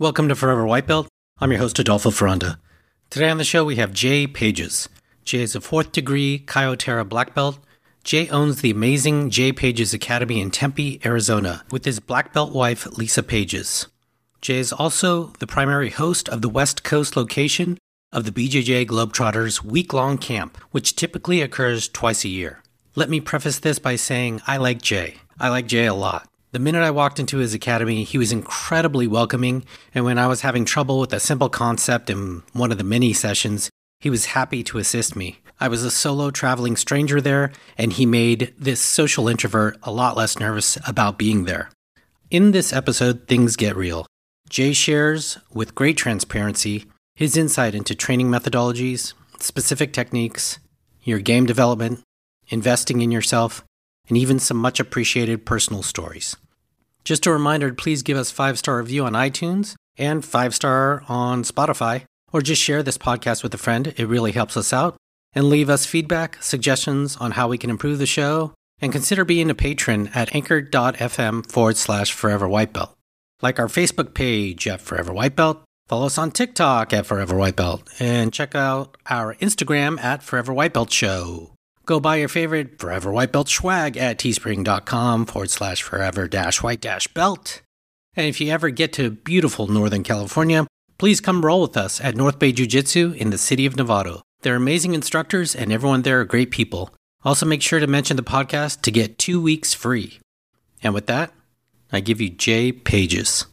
Welcome to Forever White Belt. I'm your host, Adolfo Ferranda. Today on the show, we have Jay Pages. Jay is a fourth degree Kaio Terra black belt. Jay owns the amazing Jay Pages Academy in Tempe, Arizona, with his black belt wife, Lisa Pages. Jay is also the primary host of the West Coast location of the BJJ Globetrotters week long camp, which typically occurs twice a year. Let me preface this by saying I like Jay. I like Jay a lot. The minute I walked into his academy, he was incredibly welcoming, and when I was having trouble with a simple concept in one of the mini sessions, he was happy to assist me. I was a solo traveling stranger there, and he made this social introvert a lot less nervous about being there. In this episode, things get real. Jay shares, with great transparency, his insight into training methodologies, specific techniques, your game development, investing in yourself, and even some much appreciated personal stories. Just a reminder please give us 5 star review on iTunes and 5 star on Spotify, or just share this podcast with a friend. It really helps us out. And leave us feedback, suggestions on how we can improve the show, and consider being a patron at anchor.fm forward slash forever white belt. Like our Facebook page at Forever White Belt, follow us on TikTok at Forever White Belt, and check out our Instagram at Forever White Belt Show. Go buy your favorite Forever White Belt swag at teespring.com forward slash forever dash white dash belt. And if you ever get to beautiful Northern California, please come roll with us at North Bay Jiu Jitsu in the city of Novato. They're amazing instructors and everyone there are great people. Also, make sure to mention the podcast to get two weeks free. And with that, I give you Jay Pages.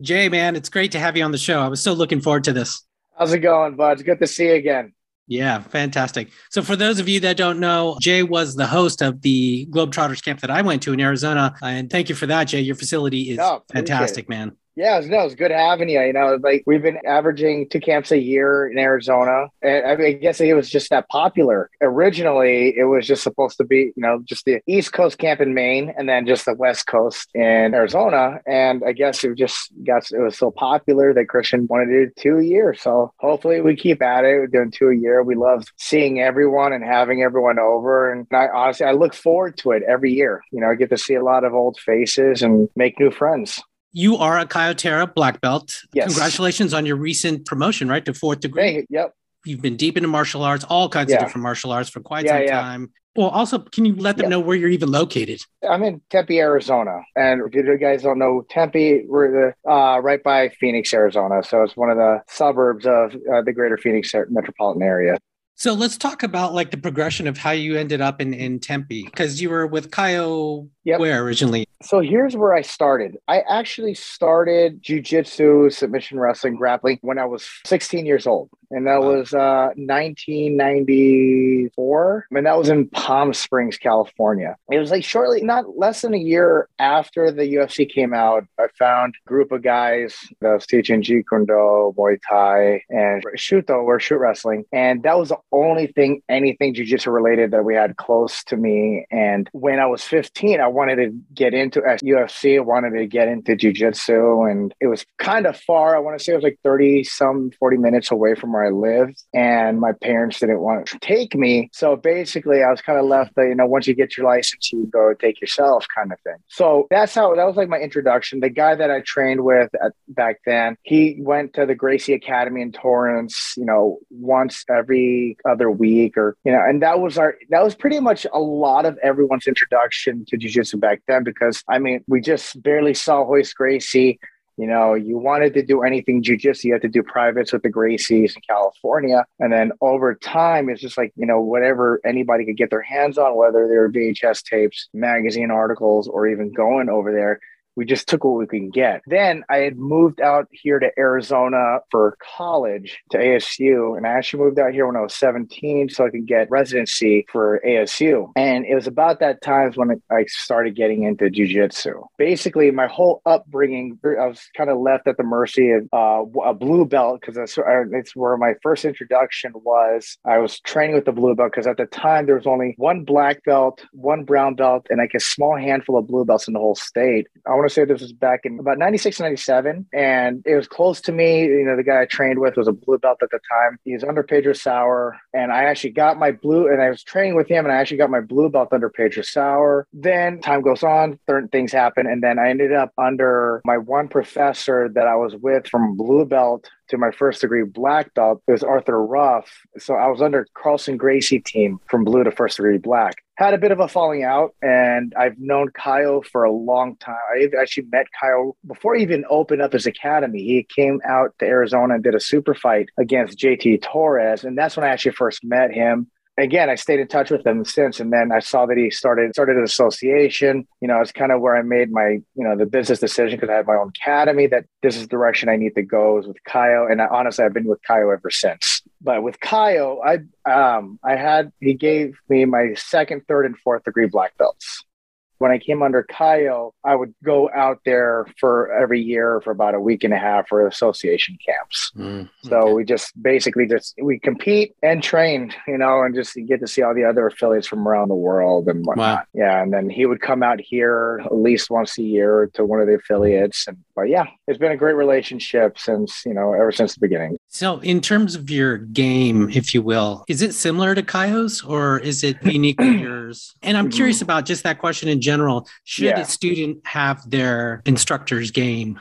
Jay, man, it's great to have you on the show. I was so looking forward to this. How's it going, bud? It's good to see you again. Yeah, fantastic. So, for those of you that don't know, Jay was the host of the Globetrotters camp that I went to in Arizona. And thank you for that, Jay. Your facility is no, fantastic, man. Yeah, it was, no, it's good having you. You know, like we've been averaging two camps a year in Arizona. And I, mean, I guess it was just that popular. Originally, it was just supposed to be, you know, just the East Coast camp in Maine and then just the West Coast in Arizona. And I guess it just got, it was so popular that Christian wanted to do two a year. So hopefully we keep at it. We're doing two a year. We love seeing everyone and having everyone over. And I honestly, I look forward to it every year. You know, I get to see a lot of old faces and make new friends you are a Kaio Terra black belt. Yes. Congratulations on your recent promotion, right, to fourth degree. Hey, yep. You've been deep into martial arts, all kinds yeah. of different martial arts for quite yeah, some yeah. time. Well, also, can you let them know where you're even located? I'm in Tempe, Arizona, and if you guys don't know Tempe, we're the, uh, right by Phoenix, Arizona. So it's one of the suburbs of uh, the greater Phoenix metropolitan area. So let's talk about like the progression of how you ended up in, in Tempe because you were with Kaio yep. where originally? So here's where I started. I actually started jujitsu, submission wrestling, grappling when I was 16 years old. And that was uh, 1994. I mean, that was in Palm Springs, California. It was like shortly, not less than a year after the UFC came out, I found a group of guys that was teaching Jeet Kune Do, Muay Thai, and Shooto, or shoot wrestling. And that was the only thing, anything jiu-jitsu related that we had close to me. And when I was 15, I wanted to get into UFC. I wanted to get into jiu-jitsu. And it was kind of far. I want to say it was like 30 some 40 minutes away from where I lived. And my parents didn't want to take me. So basically I was kind of left you know, once you get your license, you go take yourself kind of thing. So that's how, that was like my introduction. The guy that I trained with at, back then, he went to the Gracie Academy in Torrance, you know, once every other week or, you know, and that was our, that was pretty much a lot of everyone's introduction to jiu-jitsu back then because I mean, we just barely saw Royce Gracie. You know, you wanted to do anything jujitsu, you had to do privates with the Gracies in California. And then over time, it's just like, you know, whatever anybody could get their hands on, whether they were VHS tapes, magazine articles, or even going over there we just took what we can get. Then I had moved out here to Arizona for college to ASU. And I actually moved out here when I was 17 so I could get residency for ASU. And it was about that time when I started getting into jujitsu. Basically, my whole upbringing, I was kind of left at the mercy of uh, a blue belt because that's it's where my first introduction was. I was training with the blue belt because at the time there was only one black belt, one brown belt, and like a small handful of blue belts in the whole state. I want to say this was back in about 96, 97. And it was close to me. You know, the guy I trained with was a blue belt at the time. He's under Pedro Sauer. And I actually got my blue, and I was training with him, and I actually got my blue belt under Pedro Sauer. Then time goes on, certain things happen. And then I ended up under my one professor that I was with from blue belt to my first degree black belt. It was Arthur Ruff. So I was under Carlson Gracie team from blue to first degree black. Had a bit of a falling out, and I've known Kaio for a long time. I actually met Kaio before he even opened up his academy. He came out to Arizona and did a super fight against JT Torres, and that's when I actually first met him again, I stayed in touch with him since, and then I saw that he started started an association. You know, it's kind of where I made my you know the business decision because I had my own academy that this is the direction I need to go is with Kaio, and I, honestly, I've been with Kaio ever since. But with Kaio, I um I had he gave me my second, third, and fourth degree black belts when I came under Kaio, I would go out there for every year for about a week and a half for association camps. Mm, okay. So we just basically just we compete and train, you know, and just get to see all the other affiliates from around the world and whatnot. Wow. Yeah, and then he would come out here at least once a year to one of the affiliates, and but yeah, it's been a great relationship since you know ever since the beginning. So, in terms of your game, if you will, is it similar to Kaio's or is it unique to yours? And I'm curious mm-hmm. about just that question in general. Should yeah. a student have their instructor's game?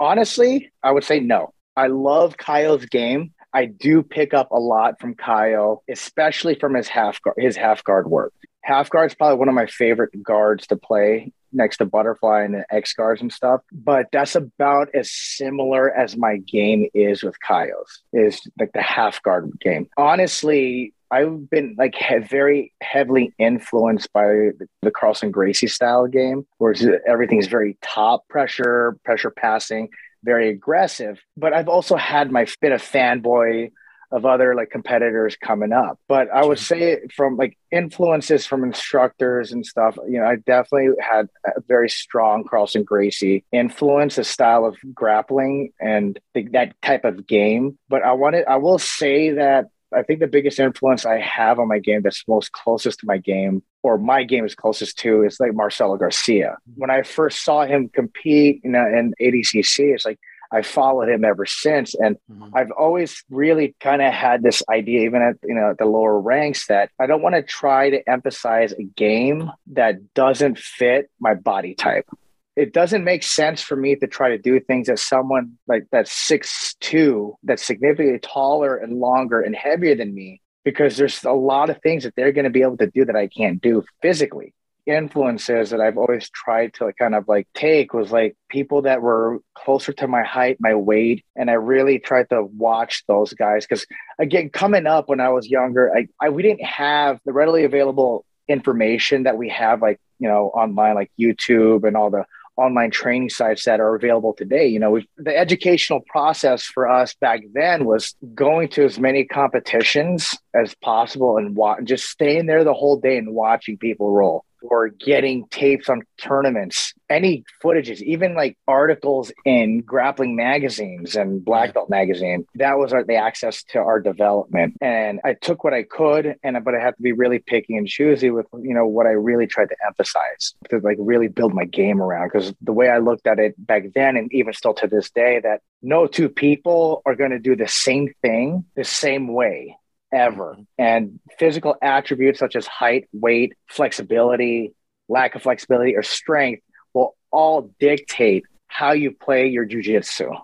Honestly, I would say no. I love Kaio's game. I do pick up a lot from Kaio, especially from his half guard, his half guard work. Half guard is probably one of my favorite guards to play next to butterfly and X guards and stuff. But that's about as similar as my game is with Kaio's, is like the half guard game. Honestly, I've been like he- very heavily influenced by the, the Carlson Gracie style game, where everything's very top pressure, pressure passing, very aggressive. But I've also had my bit of fanboy of other like competitors coming up. But I would say from like influences from instructors and stuff, you know, I definitely had a very strong Carlson Gracie influence, a style of grappling and the, that type of game. But I wanted, I will say that I think the biggest influence I have on my game that's most closest to my game, or my game is closest to, is like Marcelo Garcia. Mm-hmm. When I first saw him compete you know, in ADCC, it's like I followed him ever since. And mm-hmm. I've always really kind of had this idea, even at you know at the lower ranks, that I don't want to try to emphasize a game that doesn't fit my body type. It doesn't make sense for me to try to do things as someone like that's six two, that's significantly taller and longer and heavier than me, because there's a lot of things that they're going to be able to do that I can't do physically influences that I've always tried to kind of like take was like people that were closer to my height, my weight. And I really tried to watch those guys because again, coming up when I was younger, I, I we didn't have the readily available information that we have like, you know, online like YouTube and all the online training sites that are available today. You know, the educational process for us back then was going to as many competitions as possible and wa- just staying there the whole day and watching people roll or getting tapes on tournaments, any footages, even like articles in grappling magazines and Black Belt magazine. That was our, the access to our development. And I took what I could, and but I had to be really picky and choosy with you know what I really tried to emphasize to like really build my game around. Because the way I looked at it back then, and even still to this day, that no two people are going to do the same thing the same way ever. Mm-hmm. And physical attributes such as height, weight, flexibility, lack of flexibility, or strength will all dictate how you play your jujitsu.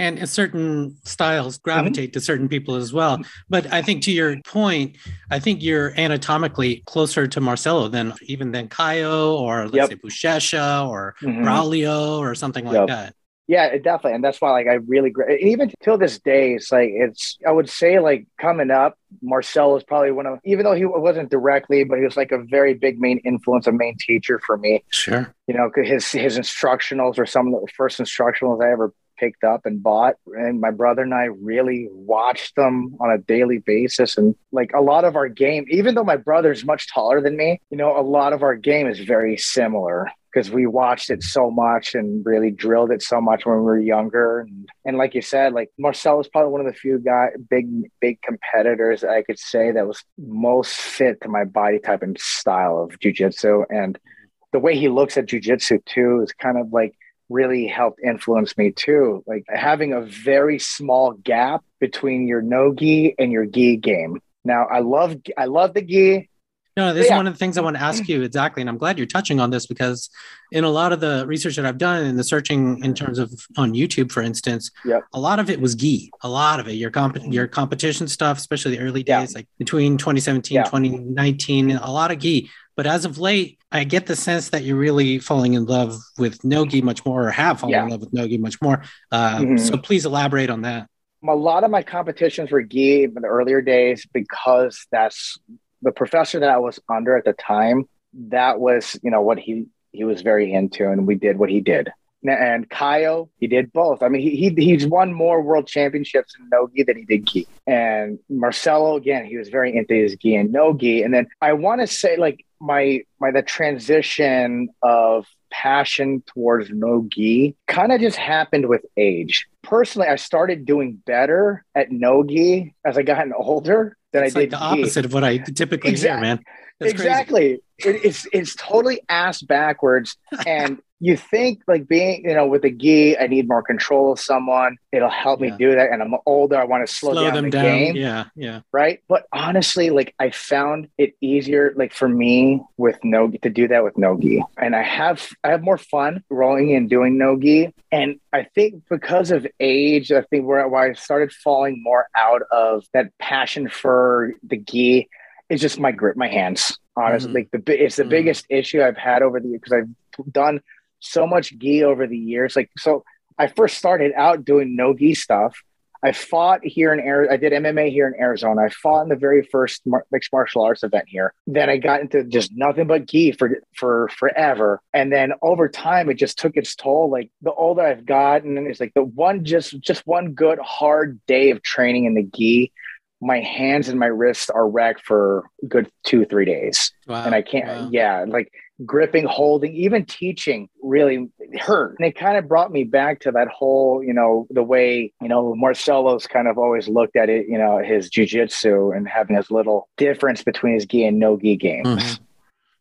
And certain styles gravitate mm-hmm. to certain people as well. But I think to your point, I think you're anatomically closer to Marcelo than even than Kaio or let's yep. say Buchecha or mm-hmm. Braulio or something like yep. that. Yeah, definitely, and that's why like I really great. Even till this day, it's like it's. I would say like coming up, Marcel is probably one of, even though he wasn't directly, but he was like a very big main influence, a main teacher for me. Sure, you know, his his instructionals were some of the first instructionals I ever picked up and bought and my brother and I really watched them on a daily basis and like a lot of our game even though my brother's much taller than me you know a lot of our game is very similar because we watched it so much and really drilled it so much when we were younger. And, and like you said, like Marcel was probably one of the few guy big big competitors I could say that was most fit to my body type and style of jujitsu. And the way he looks at jujitsu too is kind of like really helped influence me too. Like having a very small gap between your no gi and your gi game. Now I love I love the gi. No, this yeah. is one of the things I want to ask you exactly, and I'm glad you're touching on this because in a lot of the research that I've done and the searching in terms of on YouTube, for instance, yep. a lot of it was gi. A lot of it, your comp- your competition stuff, especially the early days, yeah. like between 2017 yeah. 2019, a lot of gi. But as of late, I get the sense that you're really falling in love with Nogi much more, or have fallen in love with Nogi much more. Uh, mm-hmm. So please elaborate on that. A lot of my competitions were gi in the earlier days because that's the professor that I was under at the time, that was, you know, what he he was very into, and we did what he did. And Kaio, he did both. I mean, he, he he's won more world championships in nogi than he did gi. And Marcelo, again, he was very into his gi and nogi. And then I want to say, like my my the transition of passion towards nogi kind of just happened with age. Personally, I started doing better at nogi as I gotten older than it's I did. Like the opposite of what I typically exactly. hear, man. That's exactly. It, it's it's totally ass backwards, and you think like being you know with a gi i need more control of someone. It'll help yeah. me do that. And i'm older. I want to slow, slow down them the down. game. Yeah yeah. Right? But honestly like i found it easier like for me with no to do that with no gi. And i have i have more fun rolling and doing no gi. And i think because of age i think where, where i started falling more out of that passion for the gi is just my grip my hands honestly mm-hmm. like the it's the mm-hmm. biggest issue i've had over the because i've done so much gi over the years. Like, so I first started out doing no gi stuff. I fought here in Arizona. I did MMA here in Arizona. I fought in the very first mixed martial arts event here. Then I got into just nothing but gi for for forever. And then over time, it just took its toll. Like the older I've gotten, it's like the one just just one good hard day of training in the gi. My hands and my wrists are wrecked for good two three days, wow. and I can't. Wow. Yeah, like gripping, holding, even teaching really hurt. And it kind of brought me back to that whole, you know, the way, you know, Marcelo's kind of always looked at it, you know, his jujitsu and having his little difference between his gi and no gi games. Mm-hmm.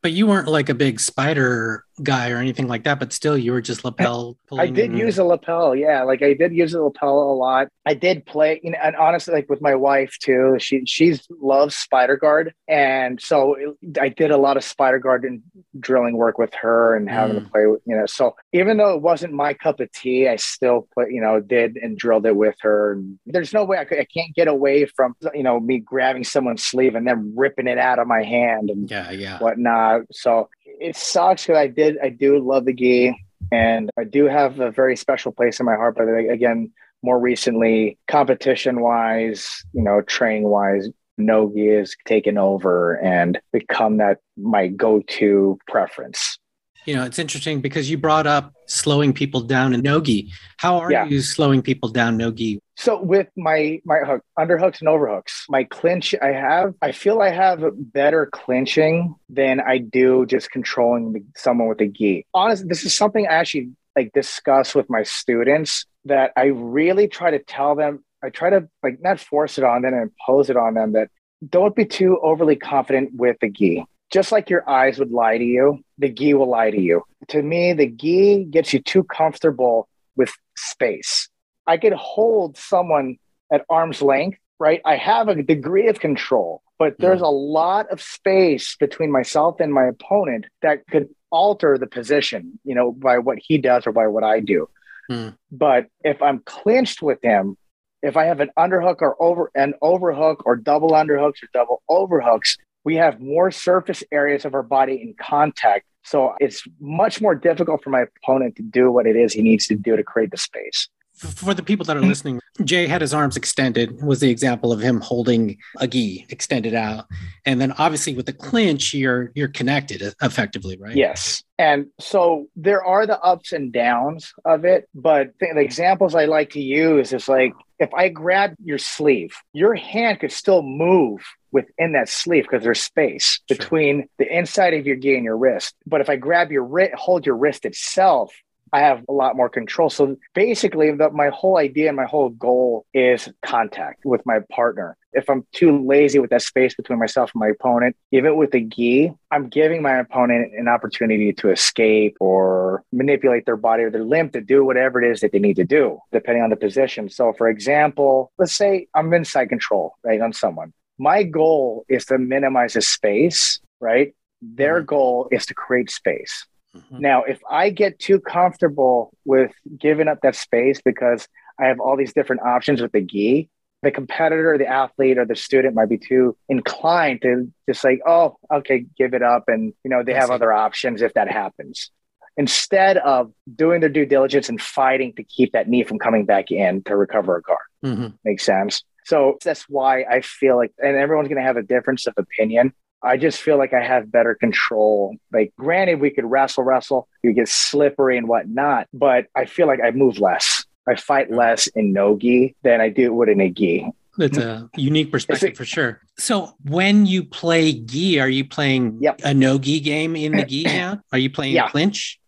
But you weren't like a big spider guy or anything like that, but still you were just lapel. I did and... use a lapel, yeah. Like I did use a lapel a lot. I did play, you know, and honestly, like with my wife too, she she's loves spider guard, and so I did a lot of spider guard and drilling work with her and having mm. to play with, you know. So even though it wasn't my cup of tea, I still put, you know, did and drilled it with her. And there's no way I could, I can't get away from, you know, me grabbing someone's sleeve and then ripping it out of my hand and yeah, yeah, whatnot. So it sucks because I did I do love the gi and I do have a very special place in my heart. But again, more recently, competition wise, you know, training wise, no gi is taken over and become that my go to preference. You know, it's interesting because you brought up slowing people down in nogi. How are yeah. you slowing people down nogi? So with my my hook, underhooks and overhooks, my clinch, I have, I feel I have better clinching than I do just controlling the, someone with a gi. Honestly, this is something I actually like discuss with my students that I really try to tell them. I try to like not force it on them and impose it on them that don't be too overly confident with the gi just like your eyes would lie to you, the gi will lie to you. To me, the gi gets you too comfortable with space. I could hold someone at arm's length, right? I have a degree of control, but hmm. there's a lot of space between myself and my opponent that could alter the position, you know, by what he does or by what I do. Mm. But if I'm clinched with him, if I have an underhook or over an overhook or double underhooks or double overhooks, we have more surface areas of our body in contact. So it's much more difficult for my opponent to do what it is he needs to do to create the space. For the people that are listening, Jay had his arms extended, was the example of him holding a gi extended out. And then obviously with the clinch, you're you're connected effectively, right? Yes. And so there are the ups and downs of it, but the examples I like to use is like if I grab your sleeve, your hand could still move within that sleeve because there's space sure. between the inside of your gi and your wrist. But if I grab your wrist, hold your wrist itself, I have a lot more control. So basically, the, my whole idea and my whole goal is contact with my partner. If I'm too lazy with that space between myself and my opponent, even with the gi, I'm giving my opponent an opportunity to escape or manipulate their body or their limb to do whatever it is that they need to do, depending on the position. So, for example, let's say I'm in side control, right, on someone. My goal is to minimize the space, right? Their mm-hmm. goal is to create space. Mm-hmm. Now, if I get too comfortable with giving up that space because I have all these different options with the gi, the competitor, the athlete, or the student might be too inclined to just like, oh, okay, give it up. And, you know, they have other options if that happens. Instead of doing their due diligence and fighting to keep that knee from coming back in to recover a guard. Mm-hmm. Makes sense. So that's why I feel like, and everyone's going to have a difference of opinion. I just feel like I have better control. Like, granted, we could wrestle, wrestle, you get slippery and whatnot, but I feel like I move less. I fight less in no gi than I do with in a gi. That's a unique perspective for sure. So, when you play gi, are you playing yep. a no gi game in the gi now? Are you playing yeah. clinch?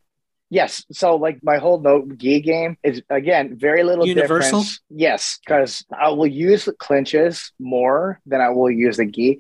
Yes. So like my whole no gi game is again very little universal. Difference. Yes, because I will use clinches more than I will use the gi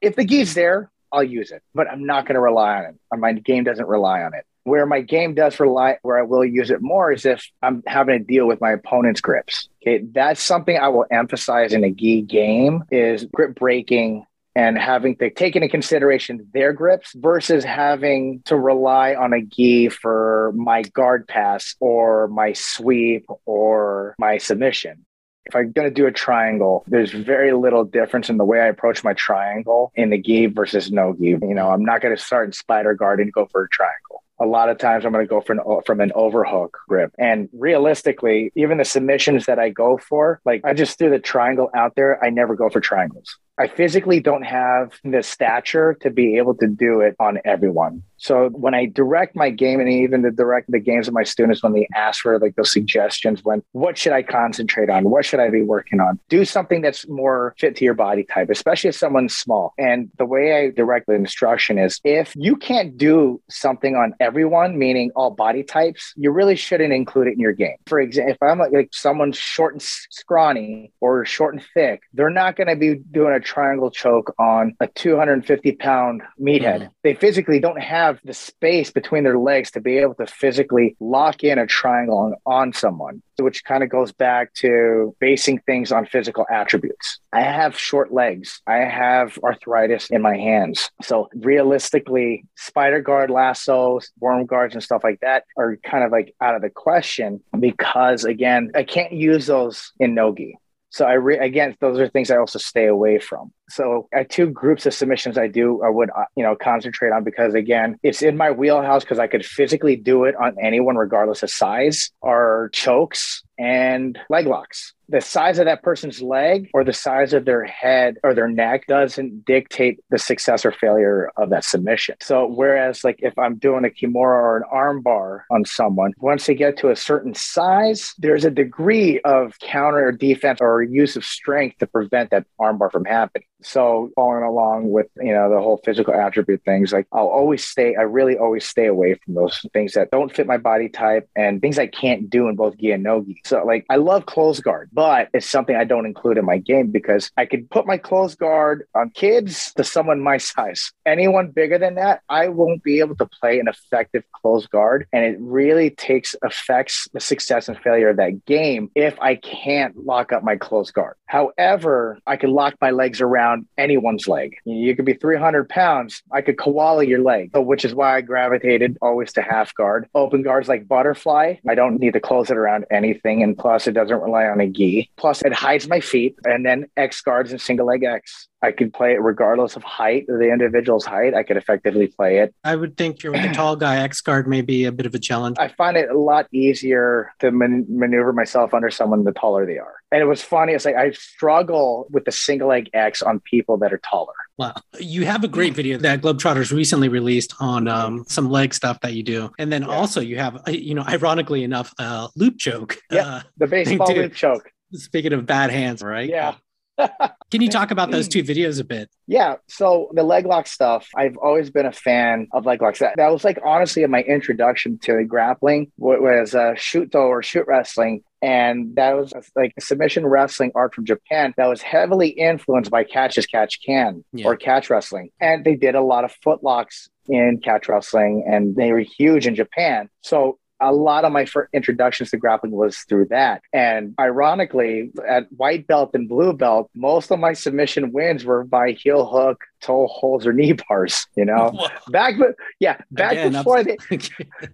if the gi's there, I'll use it, but I'm not going to rely on it. My game doesn't rely on it. Where my game does rely, where I will use it more is if I'm having to deal with my opponent's grips. Okay, that's something I will emphasize in a gi game is grip breaking and having to take into consideration their grips versus having to rely on a gi for my guard pass or my sweep or my submission if I'm going to do a triangle, there's very little difference in the way I approach my triangle in the gi versus no gi. You know, I'm not going to start in spider guard and go for a triangle. A lot of times I'm going to go from an, from an overhook grip. And realistically, even the submissions that I go for, like I just threw the triangle out there. I never go for triangles. I physically don't have the stature to be able to do it on everyone. So when I direct my game and even to direct the games of my students when they ask for like those suggestions, when what should I concentrate on? What should I be working on? Do something that's more fit to your body type, especially if someone's small. And the way I direct the instruction is if you can't do something on everyone, meaning all body types, you really shouldn't include it in your game. For example, if I'm like, like someone short and scrawny or short and thick, they're not going to be doing a triangle choke on a 250 pound meathead. Mm. They physically don't have have the space between their legs to be able to physically lock in a triangle on, on someone, which kind of goes back to basing things on physical attributes. I have short legs. I have arthritis in my hands. So realistically, spider guard, lassos, worm guards, and stuff like that are kind of like out of the question because again, I can't use those in nogi. So I re- again, those are things I also stay away from. So I two groups of submissions I do I would uh, you know concentrate on because again, it's in my wheelhouse because I could physically do it on anyone regardless of size. Are chokes and leg locks the size of that person's leg or the size of their head or their neck doesn't dictate the success or failure of that submission. So, whereas, like if I'm doing a kimura or an armbar on someone, once they get to a certain size, there's a degree of counter or defense or use of strength to prevent that armbar from happening. So, following along with you know the whole physical attribute things, like I'll always stay. I really always stay away from those things that don't fit my body type and things I can't do in both gi and no gi. So, like I love close guard, but it's something I don't include in my game because I could put my close guard on kids to someone my size. Anyone bigger than that, I won't be able to play an effective close guard. And it really takes affects the success and failure of that game if I can't lock up my close guard. However, I can lock my legs around anyone's leg. You could be 300 pounds. I could koala your leg, which is why I gravitated always to half guard. Open guards like butterfly, I don't need to close it around anything. And plus, it doesn't rely on a gi. Plus, it hides my feet. And then X guards and single leg X. I could play it regardless of height, the individual's height. I could effectively play it. I would think you're with a tall guy. X guard may be a bit of a challenge. I find it a lot easier to man- maneuver myself under someone the taller they are. And it was funny. It's like I struggle with the single leg X on people that are taller. Wow. You have a great video that Globetrotters recently released on um, some leg stuff that you do. And then yeah. also you have, uh, you know, ironically enough, a loop choke. Yeah. Uh, the baseball loop choke. Speaking of bad hands, right? Yeah. Can you talk about those two videos a bit? Yeah. So the leg lock stuff, I've always been a fan of leg locks. That, that was like honestly my introduction to grappling was uh, Shooto or shoot wrestling. And that was like a submission wrestling art from Japan that was heavily influenced by catch as catch can yeah. or catch wrestling. And they did a lot of footlocks in catch wrestling and they were huge in Japan. So a lot of my introductions to grappling was through that. And ironically, at white belt and blue belt, most of my submission wins were by heel hook, toe holds, or knee bars. You know, back, yeah, back Again, before they,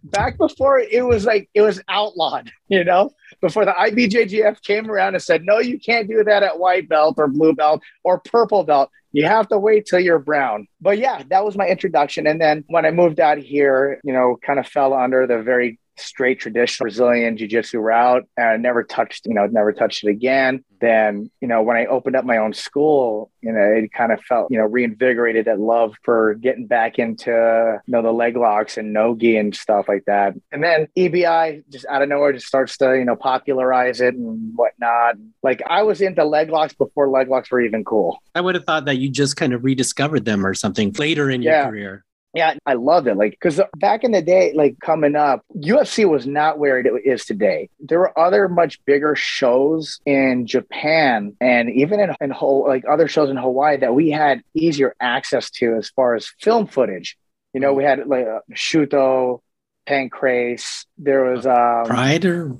back before it was like it was outlawed. You know, before the IBJJF came around and said, no, you can't do that at white belt or blue belt or purple belt. You have to wait till you're brown. But yeah, that was my introduction. And then when I moved out here, you know, kind of fell under the very straight traditional Brazilian jiu-jitsu route and I never touched, you know, never touched it again. Then, you know, when I opened up my own school, you know, it kind of felt, you know, reinvigorated that love for getting back into, you know, the leg locks and nogi and stuff like that. And then EBI just out of nowhere just starts to, you know, popularize it and whatnot. Like I was into leg locks before leg locks were even cool. I would have thought that you just kind of rediscovered them or something later in your yeah. career. Yeah, I love it. Like, because back in the day, like coming up, UFC was not where it is today. There were other much bigger shows in Japan and even in, in whole, like other shows in Hawaii that we had easier access to as far as film footage. You know, we had like uh, Shooto, Pancrase. There was um, Pride or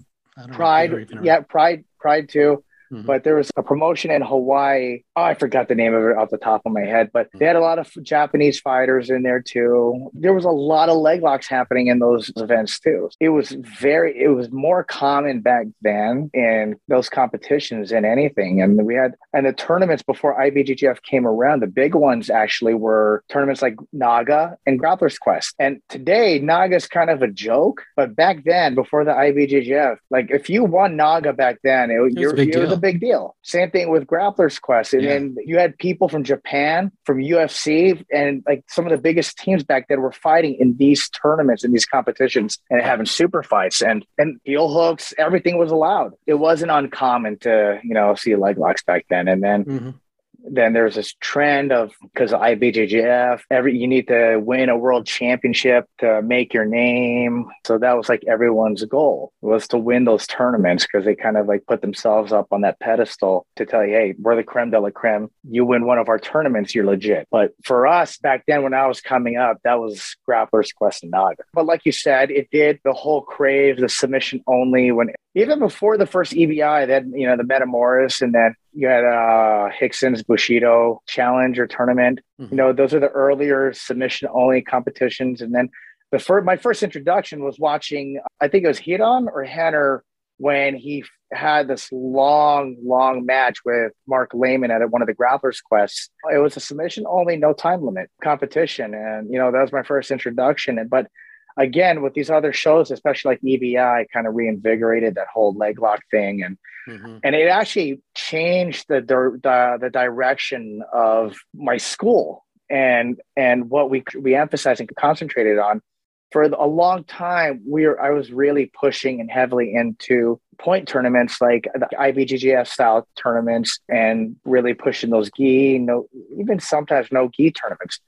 Pride. Yeah, Pride. Pride too. Mm-hmm. But there was a promotion in Hawaii. Oh, I forgot the name of it off the top of my head, but they had a lot of Japanese fighters in there too. There was a lot of leg locks happening in those events too. It was very, it was more common back then in those competitions than anything. And we had, and the tournaments before IBJJF came around, the big ones actually were tournaments like Naga and Grappler's Quest. And today, Naga's kind of a joke, but back then, before the IBJJF, like if you won Naga back then, it, it you're, you're big deal. Same thing with Grappler's Quest. And yeah. then you had people from Japan, from UFC, and like some of the biggest teams back then were fighting in these tournaments, in these competitions, and having super fights and and heel hooks. Everything was allowed. It wasn't uncommon to you know see leg locks back then. And then mm-hmm then there's this trend of because IBJJF, every you need to win a world championship to make your name. So that was like everyone's goal was to win those tournaments because they kind of like put themselves up on that pedestal to tell you, hey, we're the creme de la creme. You win one of our tournaments, you're legit. But for us back then, when I was coming up, that was Grappler's Quest and Naga. But like you said, it did the whole crave, the submission only when even before the first EBI, that you know the Metamoris, and then you had uh, Rickson's Bushido Challenge or tournament. Mm-hmm. You know, those are the earlier submission only competitions, and then the first my first introduction was watching. I think it was Ryron or Rener when he had this long, long match with Mark Laimon at one of the Grapplers Quests. It was a submission only, no time limit competition, and you know that was my first introduction. And but again with these other shows especially like ebi kind of reinvigorated that whole leg lock thing. And mm-hmm. and it actually changed the, the the direction of my school and and what we we emphasized and concentrated on. For a long time we were i was really pushing and heavily into point tournaments like the ibjjf style tournaments and really pushing those gi no even sometimes no gi tournaments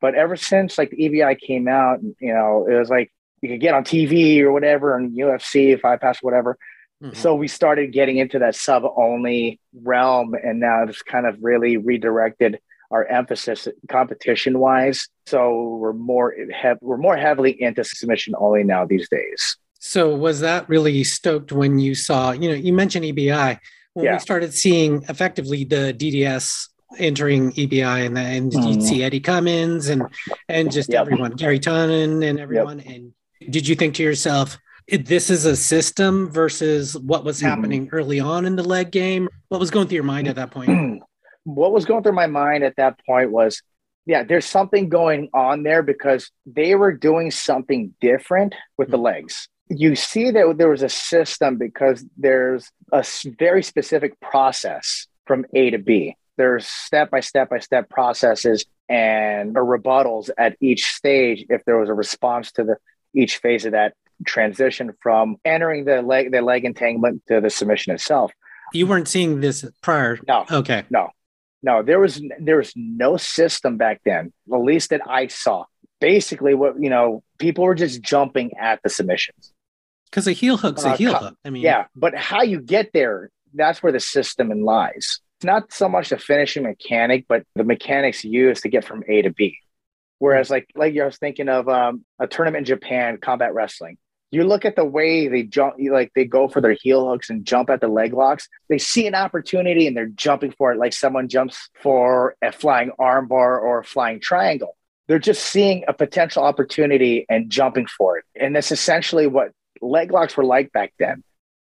but ever since like the EBI came out, you know, it was like you could get on TV or whatever and UFC, Fight Pass, whatever. Mm-hmm. So we started getting into that sub only realm, and now it's kind of really redirected our emphasis competition wise. So we're more he- we're more heavily into submission only now these days. So was that really stoked when you saw, you know, you mentioned EBI when yeah. we started seeing effectively the DDS entering EBI and then mm. you'd see Eddie Cummings and and just yep. everyone, Garry Tonon and everyone. Yep. And did you think to yourself, this is a system versus what was mm-hmm. happening early on in the leg game? What was going through your mind at that point? what was going through my mind at that point was, yeah, there's something going on there because they were doing something different with mm-hmm. the legs. You see that there was a system because there's a very specific process from A to B there's step by step by step processes and or rebuttals at each stage if there was a response to the each phase of that transition from entering the leg the leg entanglement to the submission itself. You weren't seeing this prior. No. Okay. No. No, there was there was no system back then, the least that I saw. Basically, what you know, people were just jumping at the submissions. Because a heel hook's a Uh, heel co- hook. I mean, Yeah, but how you get there, that's where the system lies. Not so much the finishing mechanic, but the mechanics used to get from A to B. Whereas, like, like I was thinking of um, a tournament in Japan, combat wrestling. You look at the way they jump, like they go for their heel hooks and jump at the leg locks. They see an opportunity and they're jumping for it, like someone jumps for a flying armbar or a flying triangle. They're just seeing a potential opportunity and jumping for it. And that's essentially what leg locks were like back then.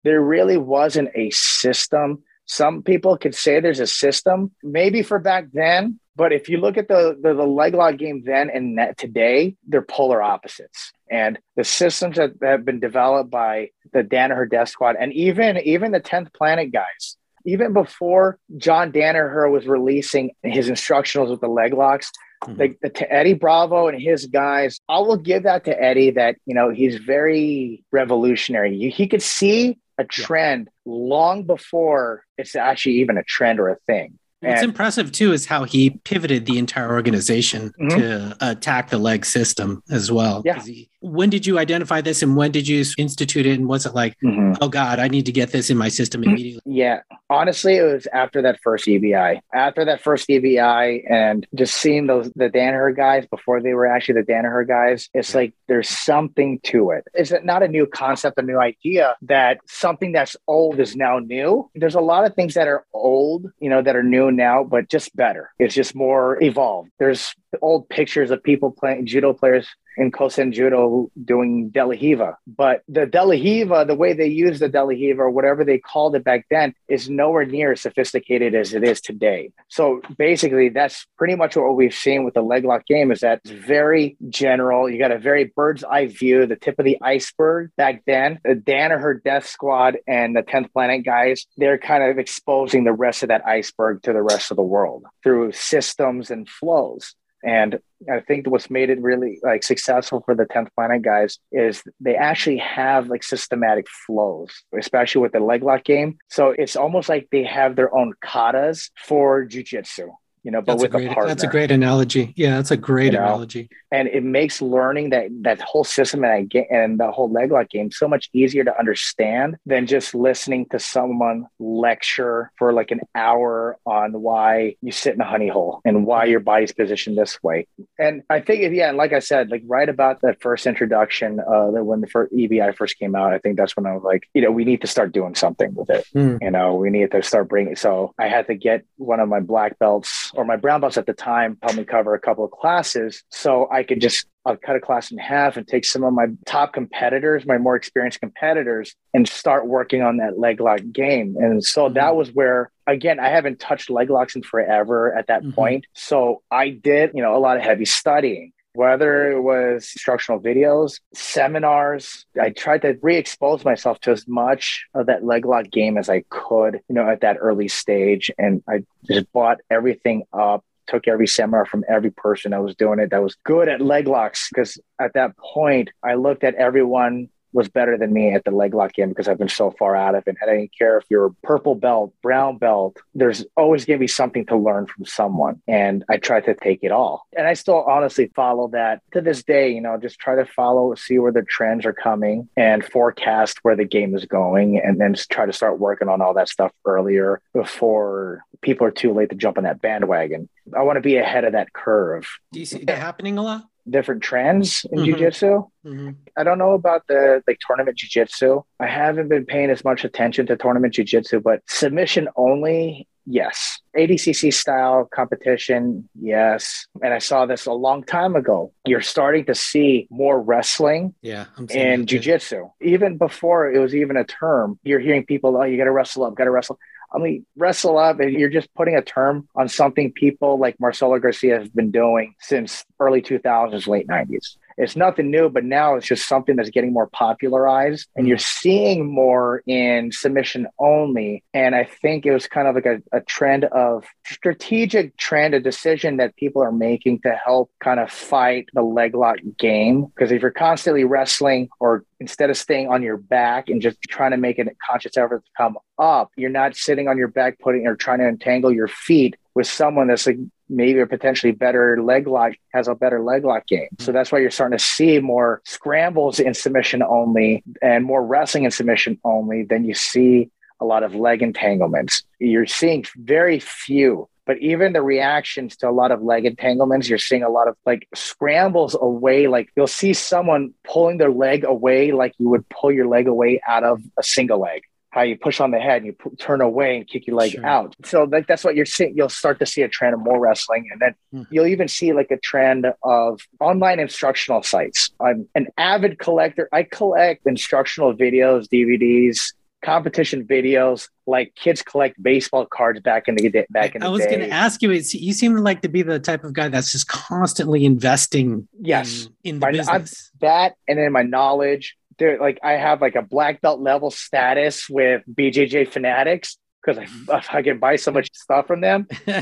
There really wasn't a system. Some people could say there's a system, maybe for back then, but if you look at the, the, the leg lock game then and that today, they're polar opposites. And the systems that have been developed by the Danaher Death Squad and even even the 10th Planet guys, even before John Danaher was releasing his instructionals with the leg locks, Mhm. like the, to Eddie Bravo and his guys, I will give that to Eddie that you know he's very revolutionary. You, he could see a trend long before it's actually even a trend or a thing. What's And- impressive too is how he pivoted the entire organization Mhm. to attack the leg system as well. Yeah. he- when did you identify this and when did you institute it? And was it like, mm-hmm. oh God, I need to get this in my system mm-hmm. immediately? Yeah, honestly, it was after that first EBI. After that first EBI, and just seeing those the Danaher guys before they were actually the Danaher guys, it's like there's something to it. Is it. Not a new concept, a new idea that something that's old is now new. There's a lot of things that are old, you know, that are new now, but just better. It's just more evolved. There's old pictures of people playing judo players in Kosen Judo doing De La Riva. But the De La Riva, the way they use the De La Riva or whatever they called it back then, is nowhere near as sophisticated as it is today. So basically, that's pretty much what we've seen with the leg lock game is that it's very general. You got a very bird's eye view, the tip of the iceberg back then. Uh, the Danaher Death Squad and the 10th Planet guys, they're kind of exposing the rest of that iceberg to the rest of the world through systems and flows. And I think what's made it really like successful for the 10th planet guys is they actually have like systematic flows, especially with the leg lock game. So it's almost like they have their own katas for jujitsu, you know, but That's a, with a, great, partner. that's a great analogy. Yeah, that's a great You know? analogy. and it makes learning that that whole system and, I get, and the whole leg lock game so much easier to understand than just listening to someone lecture for like an hour on why you sit in a honey hole and why your body's positioned this way. And I think, yeah, and like I said, like right about that first introduction, uh, that when the first EBI first came out, I think that's when I was like, you know, we need to start doing something with it. Hmm. You know, we need to start bringing. So I had to get one of my black belts or my brown belts at the time help me cover a couple of classes, so I could just I'll cut a class in half and take some of my top competitors, my more experienced competitors, and start working on that leg lock game. And so that was where, again, I haven't touched leg locks in forever at that Mhm. point. So I did, you know, a lot of heavy studying. Whether it was instructional videos, seminars, I tried to re-expose myself to as much of that leg lock game as I could, you know, at that early stage. And I just bought everything up took every seminar from every person that was doing it that was good at leg locks because at that point i looked at everyone was better than me at the leg lock game because I've been so far out of it. And I didn't care if you're purple belt, brown belt, there's always going to be something to learn from someone. And I try to take it all. And I still honestly follow that to this day, you know, just try to follow, see where the trends are coming and forecast where the game is going. And then try to start working on all that stuff earlier before people are too late to jump on that bandwagon. I want to be ahead of that curve. Do you see that happening a lot? Different trends in Mhm. jiu-jitsu. Mhm. I don't know about the like tournament jiu-jitsu. I haven't been paying as much attention to tournament jiu-jitsu, but submission only, yes. ADCC style competition, yes. And I saw this a long time ago. You're starting to see more wrestling Yeah. And jujitsu. Even before it was even a term, you're hearing people, oh, you got to wrestle up, got to wrestle. I mean, wrestle up, and you're just putting a term on something people like Marcelo Garcia have been doing since early 2000s, late 90s. It's nothing new, but now it's just something that's getting more popularized and you're mm. seeing more in submission only. And I think it was kind of like a, a trend of strategic trend, a decision that people are making to help kind of fight the leg lock game. Because if you're constantly wrestling or instead of staying on your back and just trying to make a conscious effort to come up, you're not sitting on your back, putting or trying to entangle your feet with someone that's like maybe a potentially better leg lock has a better leg lock game. So that's why you're starting to see more scrambles in submission only and more wrestling in submission only than you see a lot of leg entanglements. You're seeing very few but even the reactions to a lot of leg entanglements, you're seeing a lot of like scrambles away. Like you'll see someone pulling their leg away, like you would pull your leg away out of a single leg how you push on the head and you p- turn away and kick your leg sure. out. So like that's what you're seeing. You'll start to see a trend of more wrestling, and then mm. you'll even see like a trend of online instructional sites. I'm an avid collector. I collect instructional videos, DVDs, competition videos like kids collect baseball cards back in the day back in the day I was going to ask you you seem like to be the type of guy that's just constantly investing yes in, in the my, business I'm, that and then my knowledge there like I have like a black belt level status with BJJ Fanatics because I, mm-hmm. I can buy so much stuff from them.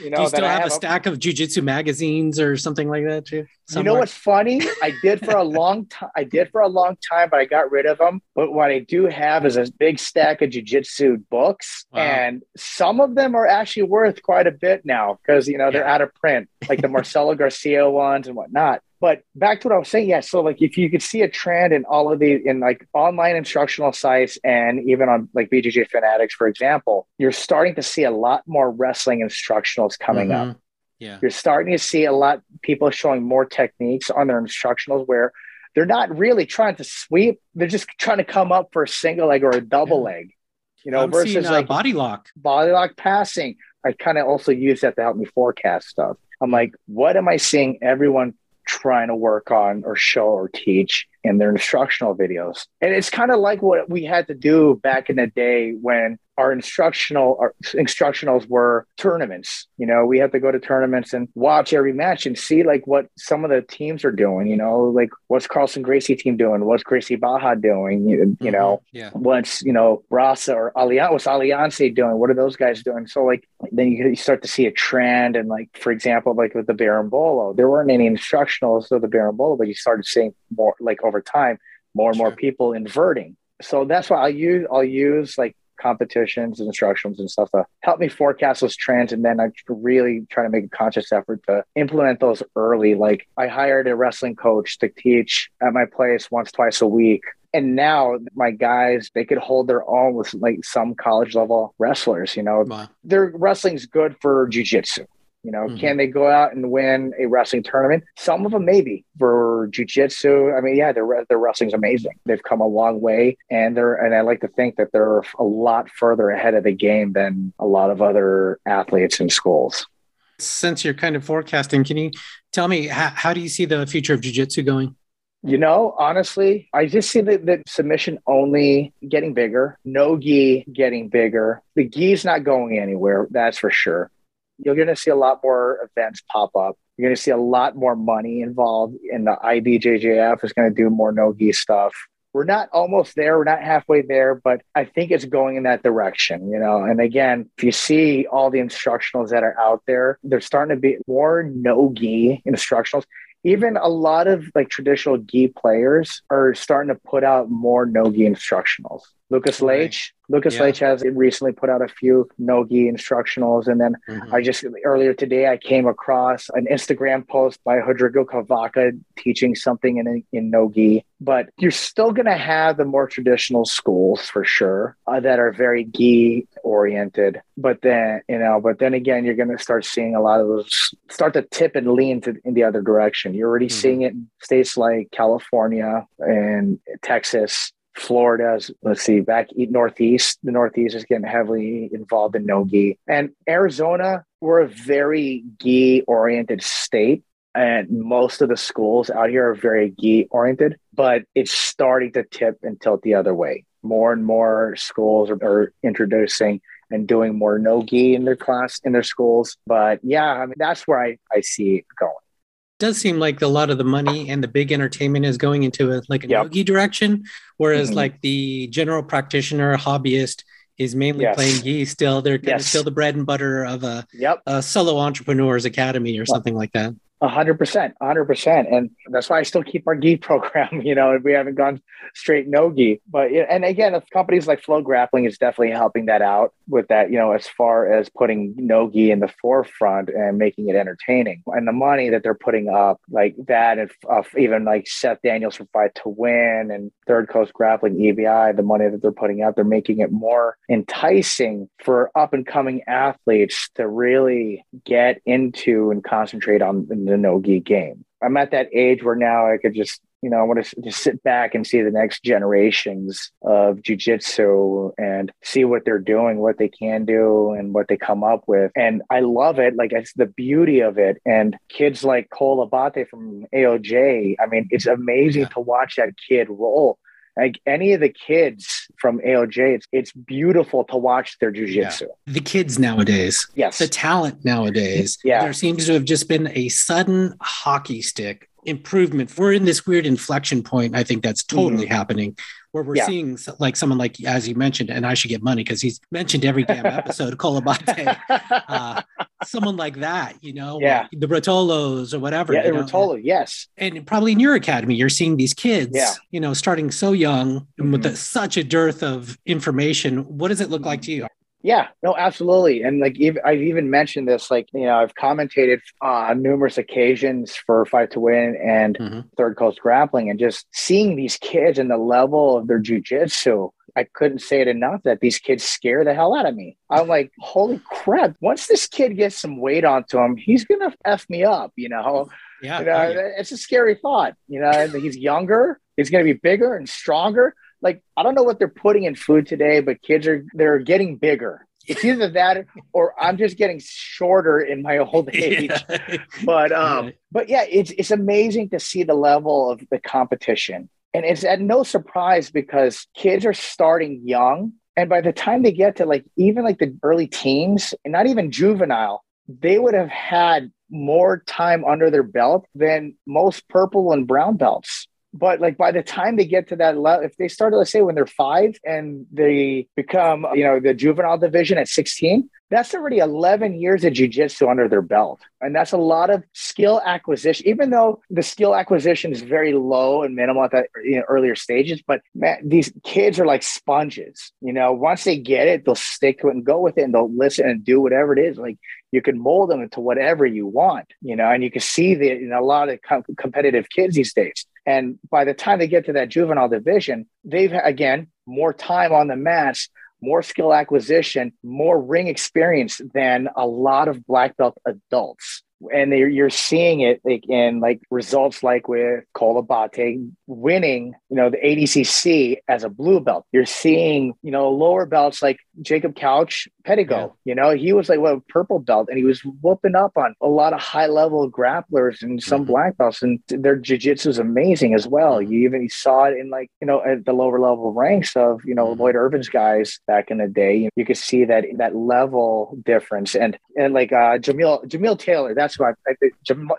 You know, Do you still have, have, a stack of jujitsu magazines or something like that too? Somewhere? You know what's funny? I did for a long time. I did for a long time, but I got rid of them. But what I do have is a big stack of jujitsu books, wow. and some of them are actually worth quite a bit now because you know they're yeah. out of print, like the Marcelo Garcia ones and whatnot. But back to what I was saying, yeah. So like if you could see a trend in all of the in like online instructional sites and even on like BJJ Fanatics, for example, you're starting to see a lot more wrestling instructionals coming mm-hmm. up. Yeah. You're starting to see a lot people showing more techniques on their instructionals where they're not really trying to sweep, they're just trying to come up for a single leg or a double yeah. leg. You know, I'm versus seeing, uh, like body lock. Body lock passing. I kind of also use that to help me forecast stuff. I'm like, what am I seeing everyone trying to work on or show or teach in their instructional videos. And it's kind of like what we had to do back in the day when our instructional our instructionals were tournaments. You know, we had to go to tournaments and watch every match and see like what some of the teams are doing. You know, like what's Carlson Gracie team doing? What's Gracie Barra doing? You, you mm-hmm. know, yeah. what's you know Brasa or Alliance? What's Alliance doing? What are those guys doing? So like then you start to see a trend and like for example like with the berimbolo, there weren't any instructionals of the berimbolo, but you started seeing more like over time more and more people inverting. So that's why I'll use I'll use like competitions and instructions and stuff to help me forecast those trends. And then I really try to make a conscious effort to implement those early. Like I hired a wrestling coach to teach at my place once, twice a week. And now my guys, they could hold their own with like some college level wrestlers, you know, wow. their wrestling's good for jujitsu. You know, mm-hmm. can they go out and win a wrestling tournament? Some of them maybe. For jujitsu, I mean, yeah, their their wrestling's amazing. They've come a long way, and they're and I like to think that they're a lot further ahead of the game than a lot of other athletes in schools. Since you're kind of forecasting, can you tell me how, how do you see the future of jujitsu going? You know, honestly, I just see the, the submission only getting bigger, no gi getting bigger. The gi's not going anywhere, that's for sure you're going to see a lot more events pop up. You're going to see a lot more money involved in the IBJJF is going to do more no-gi stuff. We're not almost there. We're not halfway there, but I think it's going in that direction, you know. And again, if you see all the instructionals that are out there, they're starting to be more no-gi instructionals even a lot of like traditional gi players are starting to put out more no gi instructionals. Lucas Leite, Lucas yeah. Leite has recently put out a few no-gi instructionals. And then mm-hmm. I just earlier today I came across an Instagram post by Rodrigo Cavaca teaching something in in no-gi. But you're still going to have the more traditional schools for sure uh, that are very gi oriented. But then you know, but then again, you're going to start seeing a lot of those start to tip and lean to, in the other direction. You're already mm-hmm. seeing it in states like California and Texas Florida's, let's see, back northeast. The northeast is getting heavily involved in no gi. And Arizona, we're a very gi oriented state. And most of the schools out here are very gi oriented, but it's starting to tip and tilt the other way. More and more schools are, are introducing and doing more no gi in their class in their schools. But yeah, I mean that's where I, I see it going does seem like a lot of the money and the big entertainment is going into a, like a yep. nogi direction, whereas mm-hmm. like the general practitioner hobbyist is mainly yes. playing gi still. They're yes. still the bread and butter of a, yep. a solo entrepreneurs academy or something like that. A hundred percent, a hundred percent, and that's why I still keep our gi program. You know, we haven't gone straight no gi, but and again, companies like Flow Grappling is definitely helping that out with that. You know, as far as putting no gi in the forefront and making it entertaining, and the money that they're putting up, like that, and uh, even like Seth Daniels from Fight to Win and Third Coast Grappling EBI, the money that they're putting out, they're making it more enticing for up and coming athletes to really get into and concentrate on the no gi game. I'm at that age where now I could just, you know, I want to just sit back and see the next generations of jujitsu and see what they're doing, what they can do, and what they come up with. And I love it. Like it's the beauty of it. And kids like Cole Abate from AOJ, I mean, it's amazing yeah. to watch that kid roll like any of the kids from AOJ, it's it's beautiful to watch their jujitsu. Yeah. The kids nowadays, yes, the talent nowadays, yeah, there seems to have just been a sudden hockey stick improvement. We're in this weird inflection point. I think that's totally mm-hmm. happening where we're yeah. seeing like someone like as you mentioned, and I should get money because he's mentioned every damn episode, Cole Abate, uh, someone like that, you know, yeah, the Ruotolos or whatever. Yeah, the Ruotolo, yes. And probably in your academy, you're seeing these kids, yeah. you know, starting so young mm-hmm. with the, such a dearth of information. What does it look like to you? Yeah, no, absolutely. And like I've even mentioned this, like, you know, I've commentated on numerous occasions for Fight to Win and mm-hmm. Third Coast Grappling and just seeing these kids and the level of their jujitsu. I couldn't say it enough that these kids scare the hell out of me. I'm like, holy crap. Once this kid gets some weight onto him, he's going to F me up, you know? Yeah, you know, It's a scary thought. You know, he's younger, he's going to be bigger and stronger like I don't know what they're putting in food today, but kids are they're getting bigger. It's either that or I'm just getting shorter in my old age. Yeah. But um, but yeah, it's it's amazing to see the level of the competition. And it's at no surprise because kids are starting young. And by the time they get to like even like the early teens and not even juvenile, they would have had more time under their belt than most purple and brown belts but like by the time they get to that level, if they started, let's say when they're five and they become, you know, the juvenile division at 16, that's already 11 years of jujitsu under their belt. And that's a lot of skill acquisition, even though the skill acquisition is very low and minimal at the you know, earlier stages. But man, these kids are like sponges. You know, once they get it, they'll stick to it and go with it and they'll listen and do whatever it is. Like you can mold them into whatever you want, you know, and you can see that in a lot of com- competitive kids these days. And by the time they get to that juvenile division, they've again more time on the mats, more skill acquisition, more ring experience than a lot of black belt adults and you're seeing it like in like results like with Cole Abate winning, you know, the ADCC as a blue belt. You're seeing, you know, lower belts like Jacob Couch, Pedigo. Yeah. You know, he was like what well, purple belt, and he was whooping up on a lot of high level grapplers and some mm-hmm. black belts, and their jiu-jitsu is amazing as well. Mm-hmm. You even saw it in like you know at the lower level ranks of you know mm-hmm. Lloyd Irvin's guys back in the day. You could see that that level difference, and and like uh, Jamil Jamil Taylor. That's I think Jamal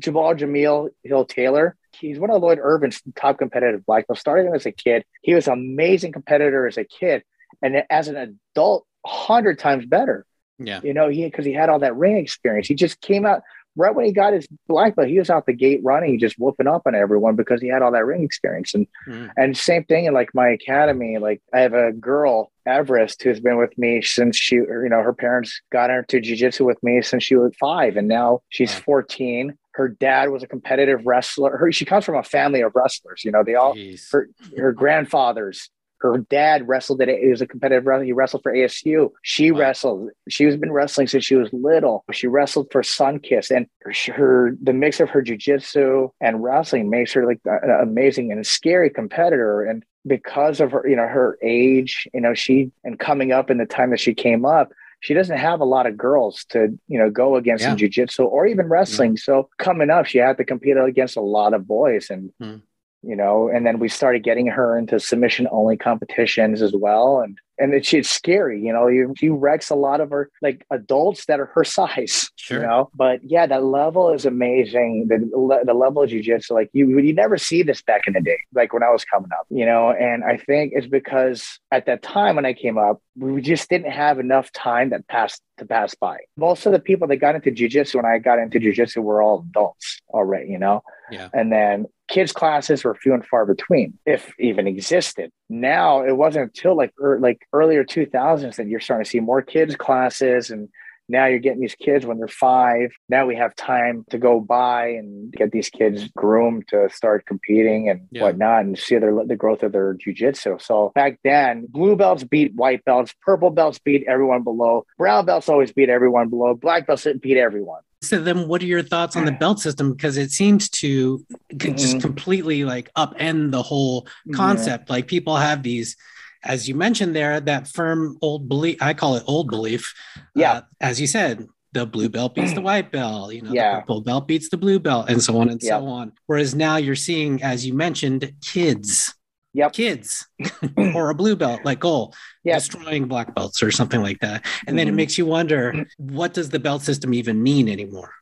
Jamal Jamil Hill Taylor he's one of Lloyd Irvin's top competitive black belts. Started him as a kid. He was an amazing competitor as a kid, and as an adult, hundred times better. Yeah, you know, he because he had all that ring experience. He just came out right when he got his black belt. He was out the gate running, just whooping up on everyone because he had all that ring experience. And mm. and same thing in like my academy. Like I have a girl Everest, who's been with me since she, you know, her parents got her into jujitsu with me since she was five, and now she's wow. 14. Her dad was a competitive wrestler. Her, she comes from a family of wrestlers. You know, they all her her grandfathers her dad wrestled at he was a competitive wrestler. He wrestled for ASU. She wow. wrestled. She has been wrestling since she was little. She wrestled for Sunkist, and her, the mix of her jujitsu and wrestling makes her like an amazing and a scary competitor. And because of her, you know, her age, you know, she and coming up in the time that she came up, she doesn't have a lot of girls to you know go against yeah. in jiu-jitsu or even wrestling mm. so coming up she had to compete against a lot of boys and mm. You know, and then we started getting her into submission only competitions as well. And and it's, it's scary, you know, you, she wrecks a lot of her like adults that are her size, sure. you know, but yeah, that level is amazing. The, the level of jujitsu, like you, you never see this back in the day, like when I was coming up, you know, and I think it's because at that time when I came up, we just didn't have enough time that passed to pass by. Most of the people that got into jujitsu when I got into jujitsu were all adults already, you know? Yeah. And then kids classes were few and far between, if even existed. Now it wasn't until like er, like earlier 2000s that you're starting to see more kids classes and now you're getting these kids when they're five. Now we have time to go by and get these kids groomed to start competing and yeah. whatnot and see their, the growth of their jujitsu. So back then, blue belts beat white belts, purple belts beat everyone below, brown belts always beat everyone below, black belts didn't beat everyone. So then what are your thoughts on the belt system? Because it seems to mm-hmm. just completely like upend the whole concept. Yeah. Like people have these, as you mentioned there, that firm old belief, I call it old belief. Yeah. Uh, as you said, the blue belt beats the white belt, you know, yeah. the purple belt beats the blue belt, and so on and yep. so on. Whereas now you're seeing, as you mentioned, kids yep. kids or a blue belt like Cole yep. destroying black belts or something like that. And then mm-hmm. it makes you wonder what does the belt system even mean anymore?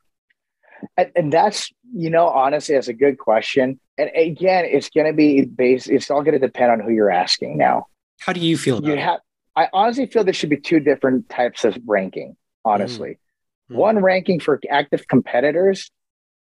And, and that's you know honestly that's a good question. And again it's going to be based it's all going to depend on who you're asking now. How do you feel you have i honestly feel there should be two different types of ranking honestly. Mm-hmm. one ranking for active competitors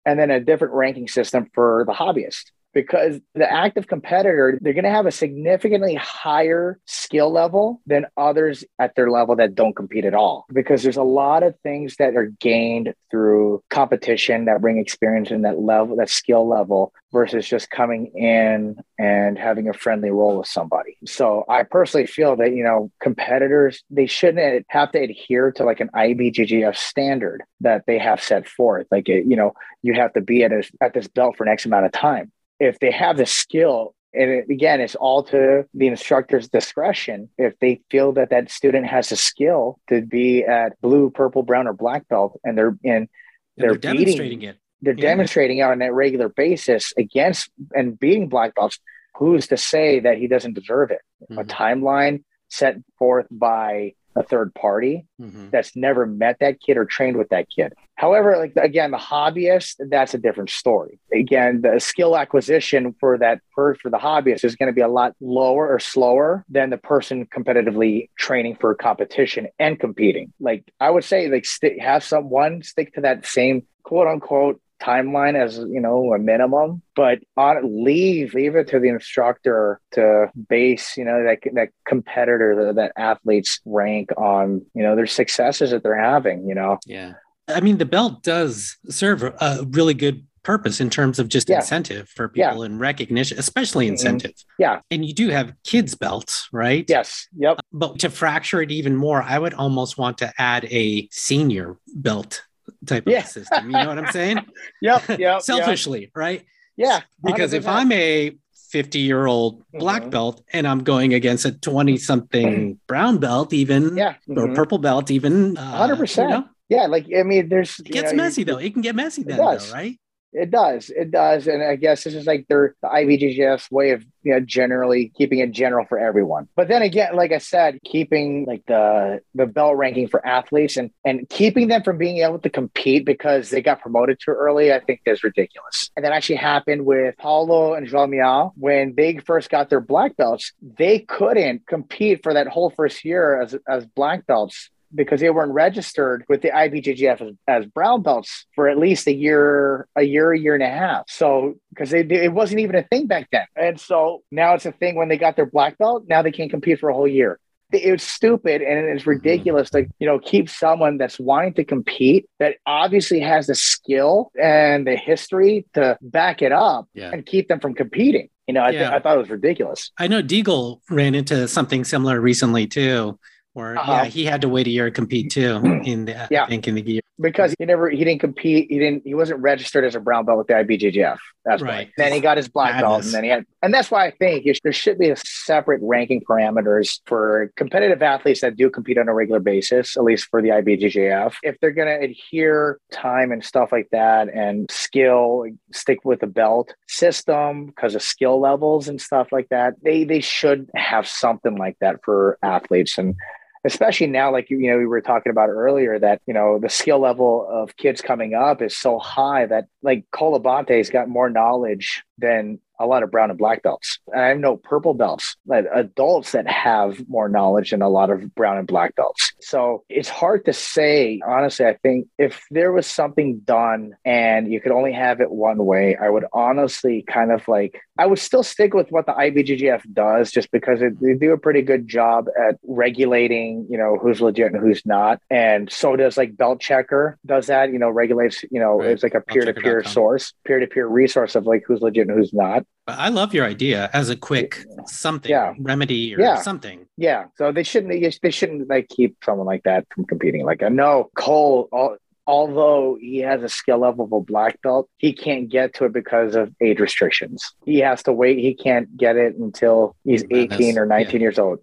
and then a different ranking system for the hobbyist because the active competitor, they're going to have a significantly higher skill level than others at their level that don't compete at all. Because there's a lot of things that are gained through competition that bring experience in that level, that skill level, versus just coming in and having a friendly role with somebody. So I personally feel that, you know, competitors, they shouldn't have to adhere to like an IBJJF standard that they have set forth. Like, it, you know, you have to be at, a, at this belt for an X amount of time if they have the skill and it, again it's all to the instructor's discretion if they feel that that student has a skill to be at blue purple brown or black belt and they're in they're, they're demonstrating it they're yeah. demonstrating it on a regular basis against and beating black belts who's to say that he doesn't deserve it mm-hmm. a timeline set forth by a third party mm-hmm. that's never met that kid or trained with that kid. However, like again, the hobbyist, that's a different story. Again, the skill acquisition for that for, for the hobbyist is going to be a lot lower or slower than the person competitively training for competition and competing. Like I would say, like st- have someone stick to that same quote unquote timeline as you know a minimum but on leave leave it to the instructor to base you know that that competitor that, that athletes rank on you know their successes that they're having you know yeah i mean the belt does serve a really good purpose in terms of just yeah. incentive for people yeah. and recognition, especially mm-hmm. incentive. Mm-hmm. Yeah. And you do have kids' belts, right? Yes. Yep. But to fracture it even more, I would almost want to add a senior belt type yeah. of system. You know what I'm saying? yep. Yep. Selfishly, yep. right? Yeah. 100%. Because if I'm a 50 year old black mm-hmm. belt and I'm going against a 20 something brown belt, even yeah. Mm-hmm. or purple belt, even uh, 100%. You know? Yeah. Like, I mean, there's, it gets know, messy you, though. It can get messy then, though, right? It does. It does. And I guess this is like their the IBJJF's way of you know generally keeping it general for everyone. But then again, like I said, keeping like the the belt ranking for athletes and and keeping them from being able to compete because they got promoted too early, I think is ridiculous. And that actually happened with Paulo and João Miyao when they first got their black belts. They couldn't compete for that whole first year as as black belts because they weren't registered with the IBJJF as, as, brown belts for at least a year, a year, a year and a half. So because it wasn't even a thing back then, and so now it's a thing when they got their black belt. Now they can't compete for a whole year. It's stupid and it's mm-hmm. ridiculous to you know keep someone that's wanting to compete that obviously has the skill and the history to back it up yeah. and keep them from competing. You know, I, yeah. th- I thought it was ridiculous. I know Deagle ran into something similar recently too or uh-huh. yeah, he had to wait a year to compete too in the yeah. I think in the year because he never he didn't compete. He didn't he wasn't registered as a brown belt with the IBJJF That's right. Then he got his black Madness. belt, and then he had, and that's why I think there should be a separate ranking parameters for competitive athletes that do compete on a regular basis, at least for the IBJJF. If they're going to adhere time and stuff like that, and skill, stick with the belt system because of skill levels and stuff like that, they they should have something like that for athletes and especially now, like you, you know, we were talking about earlier that, you know, the skill level of kids coming up is so high that like Cole Abate's got more knowledge than a lot of brown and black belts. I know purple belts, but adults that have more knowledge than a lot of brown and black belts. So it's hard to say. Honestly, I think if there was something done and you could only have it one way, I would honestly kind of like, I would still stick with what the IBJJF does just because it, they do a pretty good job at regulating, you know, who's legit and who's not. And so does like Belt Checker does that, you know, regulates, you know, right. it's like a peer to peer source, peer to peer resource of like who's legit and who's not. I love your idea as a quick something yeah. remedy or yeah. something. Yeah. So they shouldn't they shouldn't like keep someone like that from competing. Like I know Cole all, although he has a skill level of a black belt, he can't get to it because of age restrictions. He has to wait. He can't get it until he's 18 or 19 yeah. years old.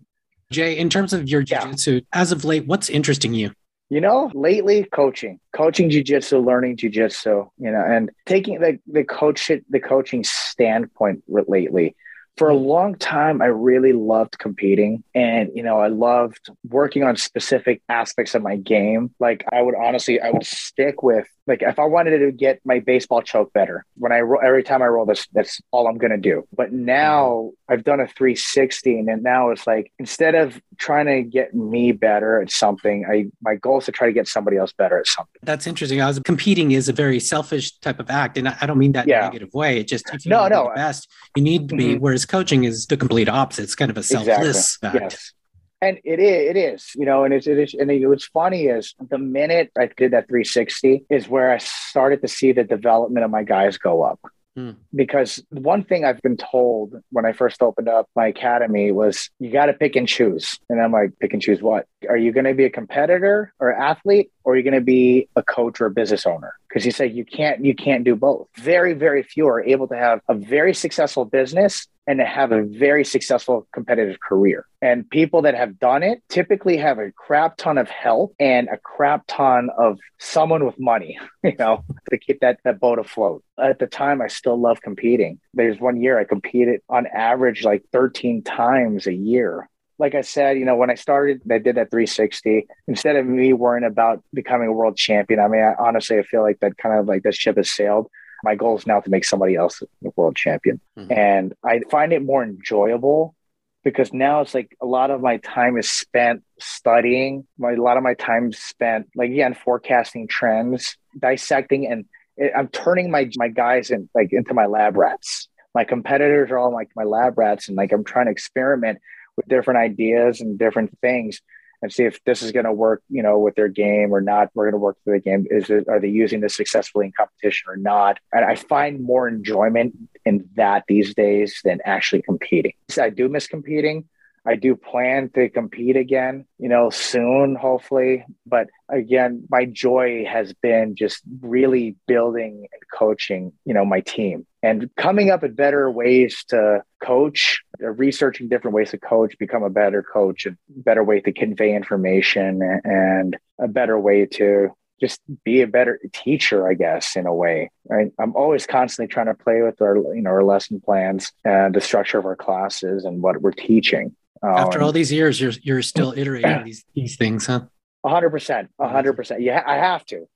Jay, in terms of your jiu-jitsu, as of late, what's interesting you? You know, lately coaching, coaching jujitsu, learning jujitsu, you know, and taking the the coach the coaching standpoint lately for a long time i really loved competing and you know i loved working on specific aspects of my game. Like i would honestly i would stick with like if i wanted to get my baseball choke better when i roll every time i roll this that's all i'm going to do. But now i've done a 360 and now it's like instead of trying to get me better at something i my goal is to try to get somebody else better at something. That's interesting. I was competing is a very selfish type of act and i don't mean that yeah. in a negative way. It just if you no no best you need to be mm-hmm. whereas coaching is the complete opposite. It's kind of a selfless exactly. Yes. And it is, it is, you know, and it's, it is, and what's funny is the minute I did that 360 is where I started to see the development of my guys go up. Hmm. Because one thing I've been told when I first opened up my academy was you got to pick and choose. And I'm like, pick and choose what? Are you going to be a competitor or athlete, or are you going to be a coach or a business owner? Because you say you can't, you can't do both. Very, very few are able to have a very successful business and to have a very successful competitive career. And people that have done it typically have a crap ton of help and a crap ton of someone with money, you know, to keep that, that boat afloat. At the time, I still love competing. There's one year I competed on average like 13 times a year like I said, you know, when I started, I did that 360. Instead of me worrying about becoming a world champion, I mean, I, honestly, I feel like that kind of like that ship has sailed my goal is now to make somebody else a world champion. Mm-hmm. And I find it more enjoyable because now it's like a lot of my time is spent studying. My, a lot of my time spent like again forecasting trends, dissecting, and it, I'm turning my my guys in like into my lab rats. My competitors are all like my lab rats, and like I'm trying to experiment with different ideas and different things and see if this is going to work, you know, with their game or not. We're going to work through the game. Is it, are they using this successfully in competition or not? And I find more enjoyment in that these days than actually competing. I do miss competing. I do plan to compete again, you know, soon, hopefully. But again, my joy has been just really building and coaching, you know, my team and coming up with better ways to coach, uh, researching different ways to coach, become a better coach, a better way to convey information and a better way to just be a better teacher, I guess, in a way. Right? I'm always constantly trying to play with our, you know, our lesson plans and the structure of our classes and what we're teaching. After um, all these years, you're you're still iterating these these things, huh? hundred percent, hundred percent. Yeah, I have to.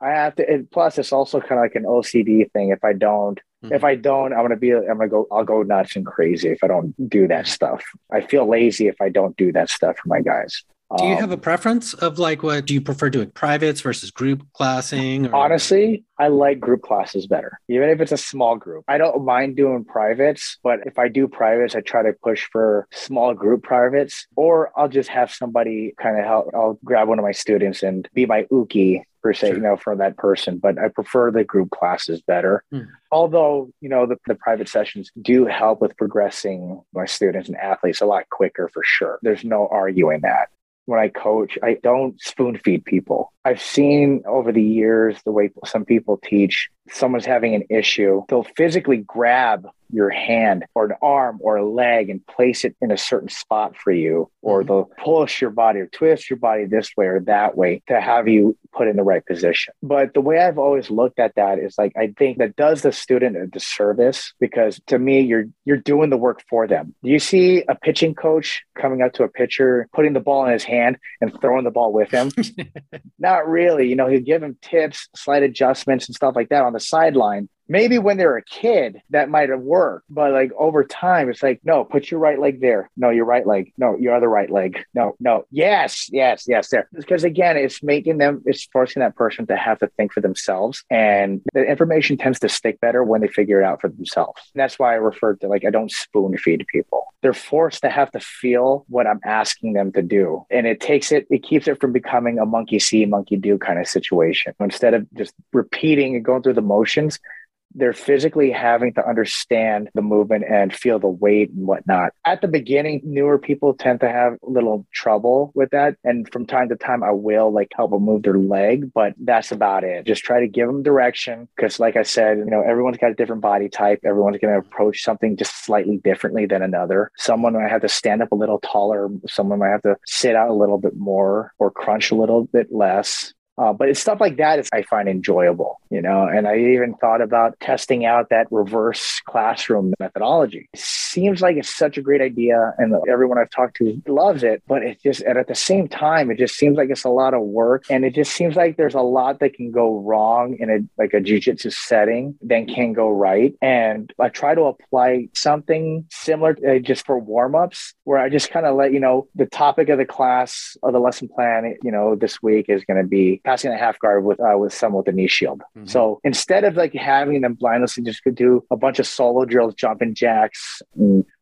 I have to. And plus, it's also kind of like an OCD thing. If I don't, mm-hmm. if I don't, I'm gonna be. I'm gonna go. I'll go nuts and crazy if I don't do that stuff. I feel lazy if I don't do that stuff for my guys. Do you have a um, preference of like what do you prefer doing privates versus group classing? Or? Honestly, I like group classes better, even if it's a small group. I don't mind doing privates, but if I do privates, I try to push for small group privates, or I'll just have somebody kind of help. I'll grab one of my students and be my uke per se, sure. you know, for that person. But I prefer the group classes better. Hmm. Although, you know, the, the private sessions do help with progressing my students and athletes a lot quicker for sure. There's no arguing that when I coach, I don't spoon feed people. I've seen over the years the way some people teach, someone's having an issue, they'll physically grab your hand or an arm or a leg and place it in a certain spot for you, or mm-hmm. they'll push your body or twist your body this way or that way to have you put in the right position. But the way I've always looked at that is like I think that does the student a disservice because to me you're you're doing the work for them. Do you see a pitching coach coming up to a pitcher, putting the ball in his hand and throwing the ball with him? Not really. You know, he'll give him tips, slight adjustments and stuff like that on the sideline maybe when they're a kid that might have worked but like over time it's like no put your right leg there. No your right leg. No your other right leg. No no. Yes yes yes there. Because again it's making them it's forcing that person to have to think for themselves and the information tends to stick better when they figure it out for themselves. And that's why i refer to like i don't spoon feed people. They're forced to have to feel what i'm asking them to do and it takes it it keeps it from becoming a monkey see monkey do kind of situation. Instead of just repeating and going through the motions they're physically having to understand the movement and feel the weight and whatnot. At the beginning, newer people tend to have a little trouble with that. And from time to time, I will like help them move their leg, but that's about it. Just try to give them direction. Cause like I said, you know, everyone's got a different body type. Everyone's going to approach something just slightly differently than another. Someone might have to stand up a little taller. Someone might have to sit out a little bit more or crunch a little bit less. Uh, but it's stuff like that is I find enjoyable, you know. And I even thought about testing out that reverse classroom methodology. Seems like it's such a great idea, and everyone I've talked to loves it. But it just, and at the same time, it just seems like it's a lot of work, and it just seems like there's a lot that can go wrong in a like a jujitsu setting, than can go right. And I try to apply something similar uh, just for warm ups, where I just kind of let you know the topic of the class or the lesson plan, you know, this week is going to be passing a half guard with uh, with someone with a knee shield. Mm-hmm. So instead of like having them blindlessly just could do a bunch of solo drills, jumping jacks,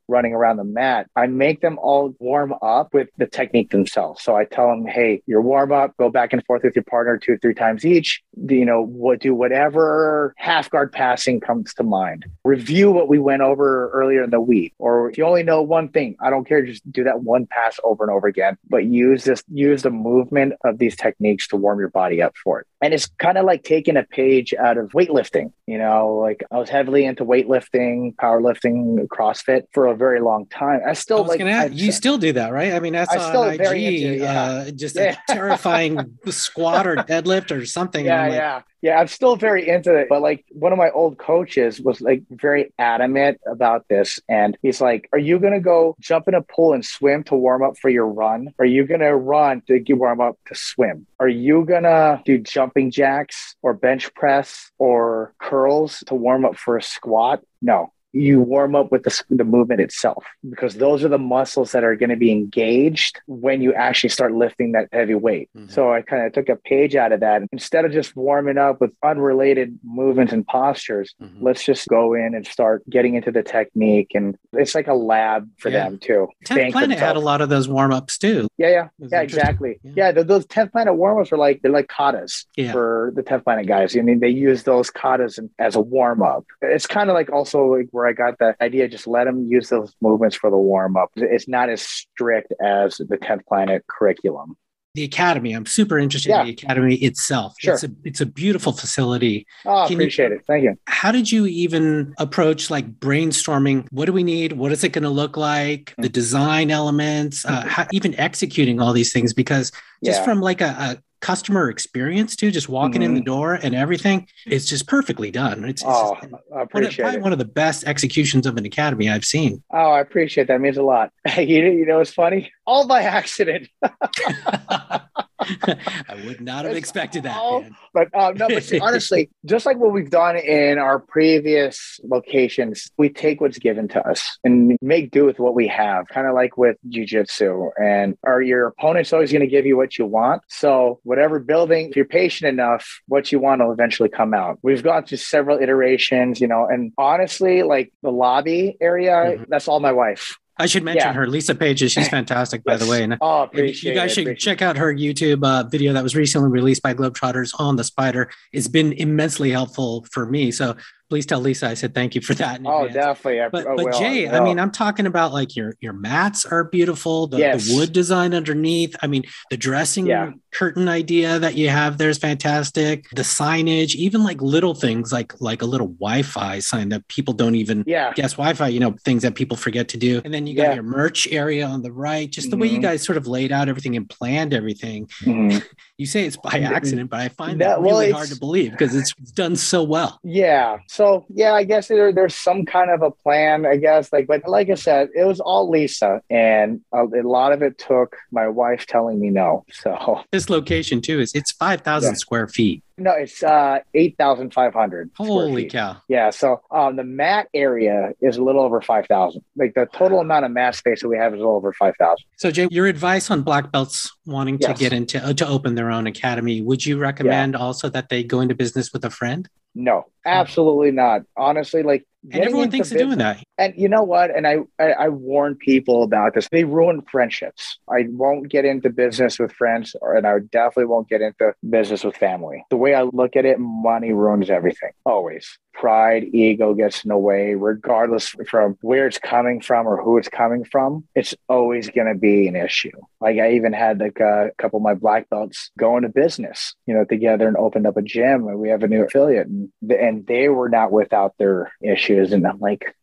running around the mat, I make them all warm up with the technique themselves. So I tell them, hey, your warm up, go back and forth with your partner two or three times each. You know, what do whatever half guard passing comes to mind. Review what we went over earlier in the week. Or if you only know one thing, I don't care, just do that one pass over and over again. But use this, use the movement of these techniques to warm your body up for it. And it's kind of like taking a page out of weightlifting. You know, like I was heavily into weightlifting, powerlifting, CrossFit for a very long time. I still I like ask, you still do that, right? I mean, that's I still on IG, into, yeah. uh, just yeah. a terrifying squat or deadlift or something. Yeah, like, yeah. Yeah, I'm still very into it. But like one of my old coaches was like very adamant about this. And he's like, Are you gonna go jump in a pool and swim to warm up for your run? Are you gonna run to warm up to swim? Are you gonna do jumping jacks or bench press or curls to warm up for a squat? No, you warm up with the, the movement itself because those are the muscles that are going to be engaged when you actually start lifting that heavy weight. Mm-hmm. So I kind of took a page out of that. Instead of just warming up with unrelated movements and postures, mm-hmm. let's just go in and start getting into the technique. And it's like a lab for yeah. them too. 10th Planet had a lot of those warm ups too. Yeah, yeah. Yeah, exactly. Yeah, yeah those 10th Planet warm ups are like, they're like katas yeah. for the 10th Planet guys. I mean, they use those katas as a warm up. It's kind of like also like where I got the idea. Just let them use those movements for the warm up. It's not as strict as the 10th Planet curriculum the academy. I'm super interested yeah. in the academy itself. Sure. It's a it's a beautiful facility. Oh, Can appreciate you, it. Thank you. How did you even approach like brainstorming? What do we need? What is it going to look like? The design elements, uh, how, even executing all these things because just yeah. from like a, a, customer experience too, just walking mm-hmm. in the mm-hmm. door and everything, it's just perfectly done. It's, it's oh, just, I appreciate one of, one of the best executions of an academy I've seen. Oh, I appreciate that. It means a lot. you, you know, it's funny. All by accident. I would not have expected that. Man. But uh, no, but see, honestly, just like what we've done in our previous locations, we take what's given to us and make do with what we have. Kind of like with jujitsu, and are your opponent's always going to give you what you want. So whatever building, if you're patient enough, what you want will eventually come out. We've gone through several iterations, you know, and honestly, like the lobby area, mm-hmm. that's all my wife. I should mention yeah. her, Lisa Pages. She's fantastic, by the way. And oh, appreciate you guys should check out her YouTube uh, video that was recently released by Globetrotters on the spider. It's been immensely helpful for me. So please tell Lisa I said thank you for that. oh, advance. definitely. I, but, but Jay, I mean, I'm talking about like your your mats are beautiful. The, yes. the wood design underneath. I mean, the dressing yeah. Curtain idea that you have there is fantastic. The signage, even like little things like like a little Wi-Fi sign that people don't even Yeah. guess Wi-Fi, you know, things that people forget to do. And then you got Yeah. your merch area on the right, just the way you Mhm. guys sort of laid out everything and planned everything. Mhm. You say it's by Mhm. accident, but I find That- that well, really hard to believe because it's done so well. Yeah. So yeah, I guess there, there's some kind of a plan, I guess. Like, but like I said, it was all Lisa, and a, a lot of it took my wife telling me no. So This location too is it's 5,000 Yeah. square feet. no, it's uh eight thousand five hundred. Holy cow. Yeah. So um, the mat area is a little over five thousand. Like the total amount of mat space that we have is a little over five thousand. So Jay, your advice on black belts wanting Yes. to get into uh, to open their own academy, would you recommend also that they go into business with a friend? No, absolutely not. Honestly, like And everyone thinks of doing that. And you know what? And I, I I warn people about this. They ruin friendships. I won't get into business with friends, or and I definitely won't get into business with family. The way I look at it, money ruins everything. Always. Pride, ego gets in the way, regardless from where it's coming from or who it's coming from. It's always going to be an issue. Like I even had like a couple of my black belts go into business, you know, together and opened up a gym, and we have a new affiliate, and and they were not without their issues, and I'm like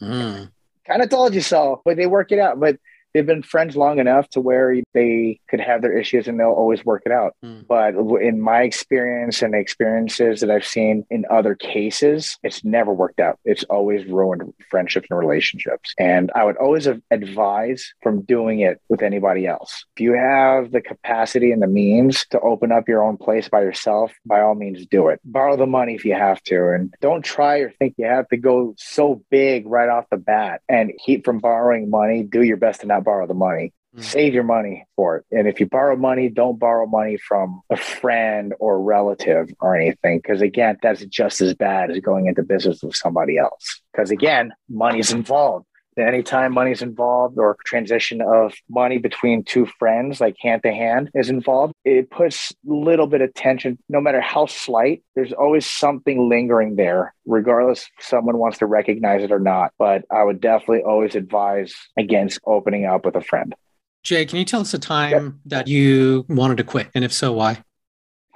Mm. kind of told you so, but they work it out. But they've been friends long enough to where they could have their issues and they'll always work it out. Mm. But in my experience and the experiences that I've seen in other cases, it's never worked out. It's always ruined friendships and relationships. And I would always advise from doing it with anybody else. If you have the capacity and the means to open up your own place by yourself, by all means do it. Borrow the money if you have to. And don't try or think you have to go so big right off the bat and keep from borrowing money. Do your best to not borrow the money Mm. save your money for it. And if you borrow money, don't borrow money from a friend or relative or anything. Because again, that's just as bad as going into business with somebody else. Because again, money's involved. Anytime money's involved or transition of money between two friends, like hand to hand, is involved, it puts a little bit of tension, no matter how slight. There's always something lingering there, regardless if someone wants to recognize it or not. But I would definitely always advise against opening up with a friend. Jay, can you tell us a time that you wanted to quit? And if so, why?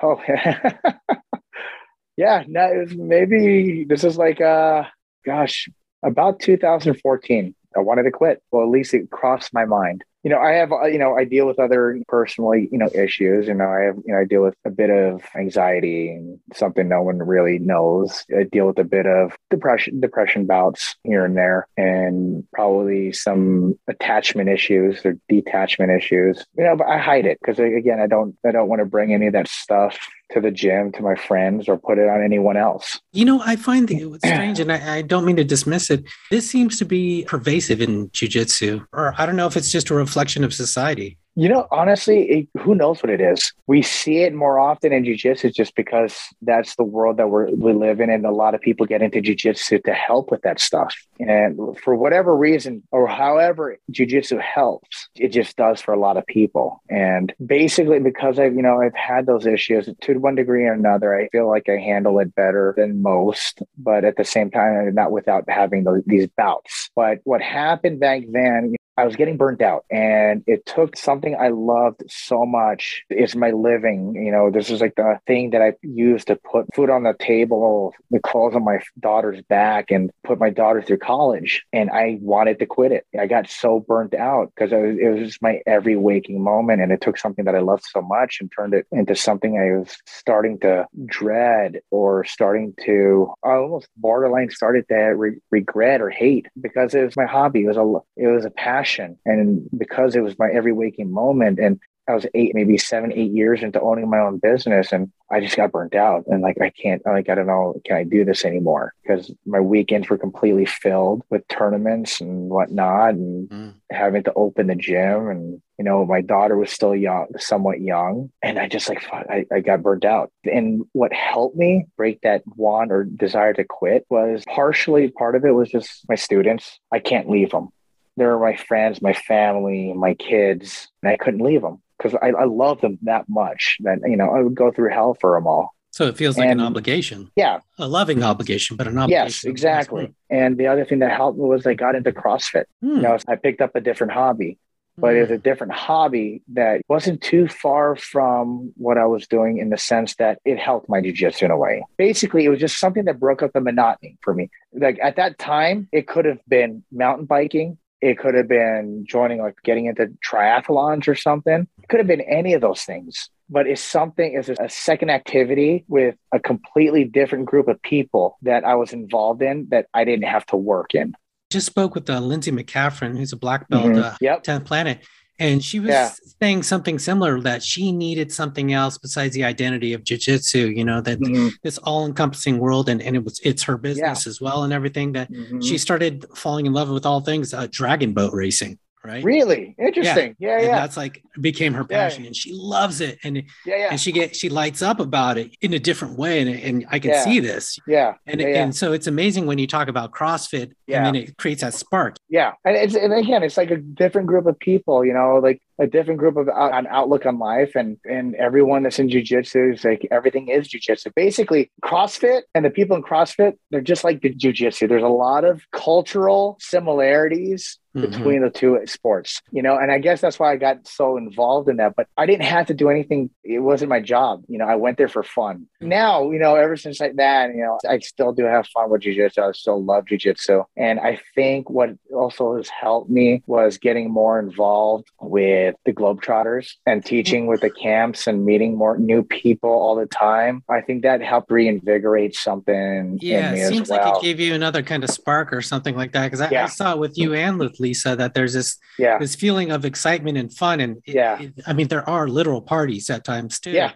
Oh, yeah. No, maybe this is like, uh, gosh, about 2014. I wanted to quit. Well, at least it crossed my mind. You know, I have, uh, you know, I deal with other personally, you know, issues. You know, I have, you know, I deal with a bit of anxiety and something no one really knows. I deal with a bit of depression, depression bouts here and there, and probably some attachment issues or detachment issues. You know, but I hide it because again, I don't, I don't want to bring any of that stuff to the gym to my friends or put it on anyone else. You know, I find that it's strange, and I, I don't mean to dismiss it. This seems to be pervasive in jujitsu, or I don't know if it's just a reflection of society. You know, honestly, it, who knows what it is? We see it more often in jujitsu just because that's the world that we're, we live in. And a lot of people get into jujitsu to help with that stuff. And for whatever reason or however jujitsu helps, it just does for a lot of people. And basically, because I've, you know, I've had those issues to one degree or another, I feel like I handle it better than most. But at the same time, not without having these bouts. But what happened back then, I was getting burnt out and it took something I loved so much. It's my living. You know, this is like the thing that I used to put food on the table, the clothes on my daughter's back and put my daughter through college. And I wanted to quit it. I got so burnt out because it was just my every waking moment. And it took something that I loved so much and turned it into something I was starting to dread or starting to I almost borderline started to re- regret or hate because it was my hobby. It was a, it was a passion. And because it was my every waking moment and I was eight, maybe seven, eight years into owning my own business, and I just got burnt out. And like, I can't, like, I don't know, can I do this anymore? Because my weekends were completely filled with tournaments and whatnot, and Mm. having to open the gym. And, you know, my daughter was still young, somewhat young. And I just like, fuck, I, I got burnt out. And what helped me break that want or desire to quit was partially part of it was just my students. I can't leave them. They're my friends, my family, my kids, and I couldn't leave them because I, I love them that much that, you know, I would go through hell for them all. So it feels like an obligation, Yeah. a loving obligation, but an obligation. Yes, exactly. And the other thing that helped me was I got into CrossFit. Hmm. You know, I picked up a different hobby. but it was a different hobby that wasn't too far from what I was doing in the sense that it helped my jujitsu in a way. Basically, it was just something that broke up the monotony for me. Like at that time, it could have been mountain biking. It could have been joining, like getting into triathlons or something. It could have been any of those things but it's something it's a second activity with a completely different group of people that I was involved in that I didn't have to work in. Just spoke with uh, Lindsay McCaffrey, who's a black belt, Mhm. uh, Yep. 10th Planet, and she was Yeah. saying something similar that she needed something else besides the identity of jujitsu. You know that Mhm. this all-encompassing world, and, and it was it's her business as well, and everything that Mhm. she started falling in love with all things uh, dragon boat racing. Right. really interesting. Yeah, and yeah, that's like became her Yeah. passion and she loves it and yeah, yeah, and she get she lights up about it in a different way and, and i can Yeah. see this yeah, and yeah, yeah. and so it's amazing when you talk about crossfit Yeah. and then it creates that spark Yeah, and it's and again, it's like a different group of people, you know, like a different group of out, an outlook on life, and and everyone that's in jujitsu is like everything is jujitsu. Basically, CrossFit and the people in CrossFit, they're just like the jujitsu. There's a lot of cultural similarities Mhm. between the two sports, you know, and I guess that's why I got so involved in that. But I didn't have to do anything; it wasn't my job, you know. I went there for fun. Now, you know, ever since like that, you know, I still do have fun with jujitsu. I still love jujitsu, and I think what also has helped me was getting more involved with the Globetrotters and teaching with the camps and meeting more new people all the time. I think that helped reinvigorate something yeah in me it seems well. like it gave you another kind of spark or something like that because I, I saw it with you and with lisa that there's this yeah, this feeling of excitement and fun and it- Yeah. it- i mean there are literal parties at times too yeah,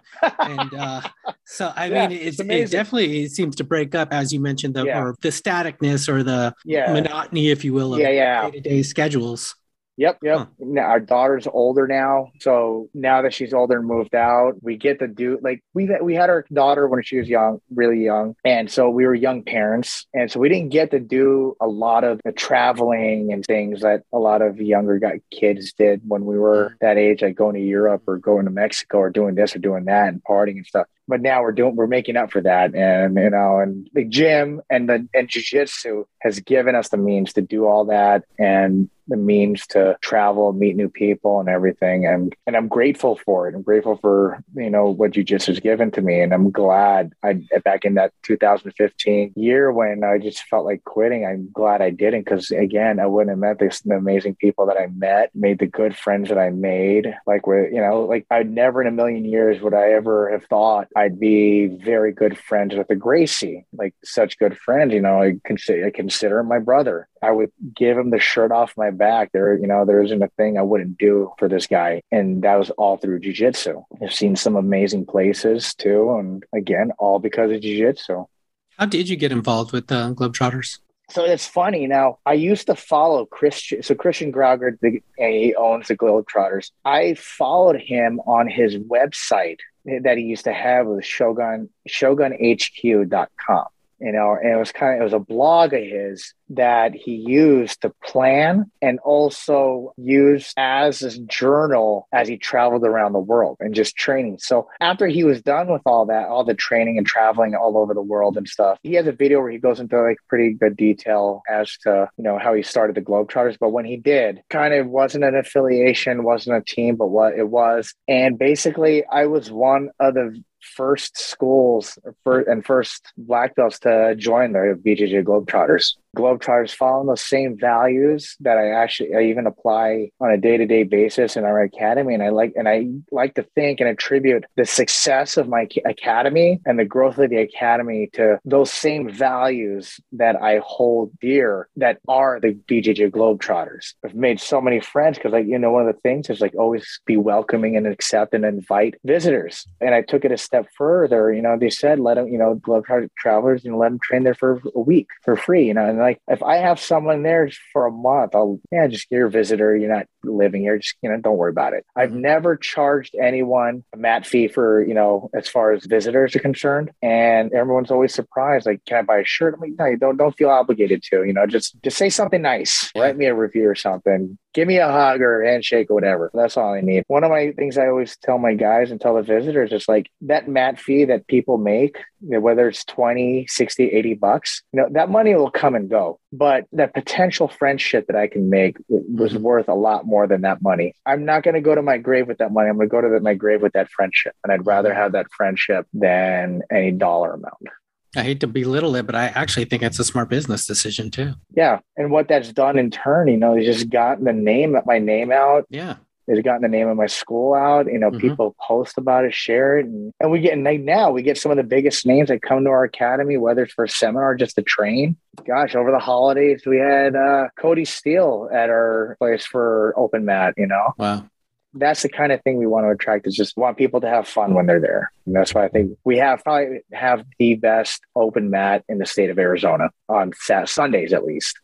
and uh, so I Yeah, mean, it's it's, it definitely it seems to break up, as you mentioned, the Yeah. or the staticness or the yeah. monotony, if you will, of Yeah, yeah. day to day schedules. Yep, yep. Huh. Now, our daughter's older now, so now that she's older and moved out, we get to do like we we had our daughter when she was young, really young, and so we were young parents, and so we didn't get to do a lot of the traveling and things that a lot of younger kids did when we were mm-hmm. that age, like going to Europe or going to Mexico or doing this or doing that and partying and stuff. But now we're doing we're making up for that, and you know, and the gym and the and jujitsu has given us the means to do all that and the means to travel, meet new people and everything. And and I'm grateful for it. I'm grateful for, you know, what jujitsu has given to me. And I'm glad I back in that 2015 year when I just felt like quitting, I'm glad I didn't because again, I wouldn't have met this the amazing people that I met, made the good friends that I made. Like with, you know, like I'd never in a million years would I ever have thought I'd be very good friends with a Gracie, like such good friends. You know, I consider I consider him my brother. I would give him the shirt off my back. There, you know, there isn't a thing I wouldn't do for this guy. And that was all through jujitsu. I've seen some amazing places too. And again, all because of jujitsu. How did you get involved with the Globetrotters? So it's funny. Now, I used to follow Christian. So Christian Graugart, the, and he owns the Globetrotters. I followed him on his website that he used to have with Shogun, shogunhq.com. You know, and it was kind of, it was a blog of his that he used to plan and also used as his journal as he traveled around the world and just training. So after he was done with all that, all the training and traveling all over the world and stuff, he has a video where he goes into like pretty good detail as to, you know, how he started the Globetrotters. But when he did, kind of wasn't an affiliation, wasn't a team, but what it was. And basically I was one of the first schools and first black belts to join the BJJ Globetrotters. Globetrotters following those same values that I actually I even apply on a day to day basis in our academy, and I like and I like to think and attribute the success of my academy and the growth of the academy to those same values that I hold dear that are the BJJ Globetrotters. I've made so many friends because like you know one of the things is like always be welcoming and accept and invite visitors, and I took it a step further. You know they said let them you know Globetrotter travelers you know let them train there for a week for free. You know and like if I have someone there for a month, I'll yeah, just you're a visitor. You're not living here. Just you know, don't worry about it. I've mm-hmm. never charged anyone a mat fee for you know as far as visitors are concerned, and everyone's always surprised. Like, can I buy a shirt? I'm like, no, you don't don't feel obligated to. You know, just just say something nice. Write me a review or something. Give me a hug or a handshake or whatever. That's all I need. One of my things I always tell my guys and tell the visitors is like that mat fee that people make, whether it's 20, 60, 80 bucks, you know, that money will come and go go. But that potential friendship that I can make was Mhm. worth a lot more than that money. I'm not going to go to my grave with that money. I'm going to go to the, my grave with that friendship. And I'd rather have that friendship than any dollar amount. I hate to belittle it, but I actually think it's a smart business decision too. Yeah. And what that's done in turn, you know, it's just gotten the name, my name out. Yeah. It's gotten the name of my school out. You know, Mhm. people post about it, share it. And, and we get, and now we get some of the biggest names that come to our academy, whether it's for a seminar, just to train. Gosh, over the holidays, we had uh, Cody Steele at our place for open mat, you know? Wow. that's the kind of thing we want to attract is just want people to have fun when they're there. And that's why I think we have probably have the best open mat in the state of Arizona on Sat- Sundays at least.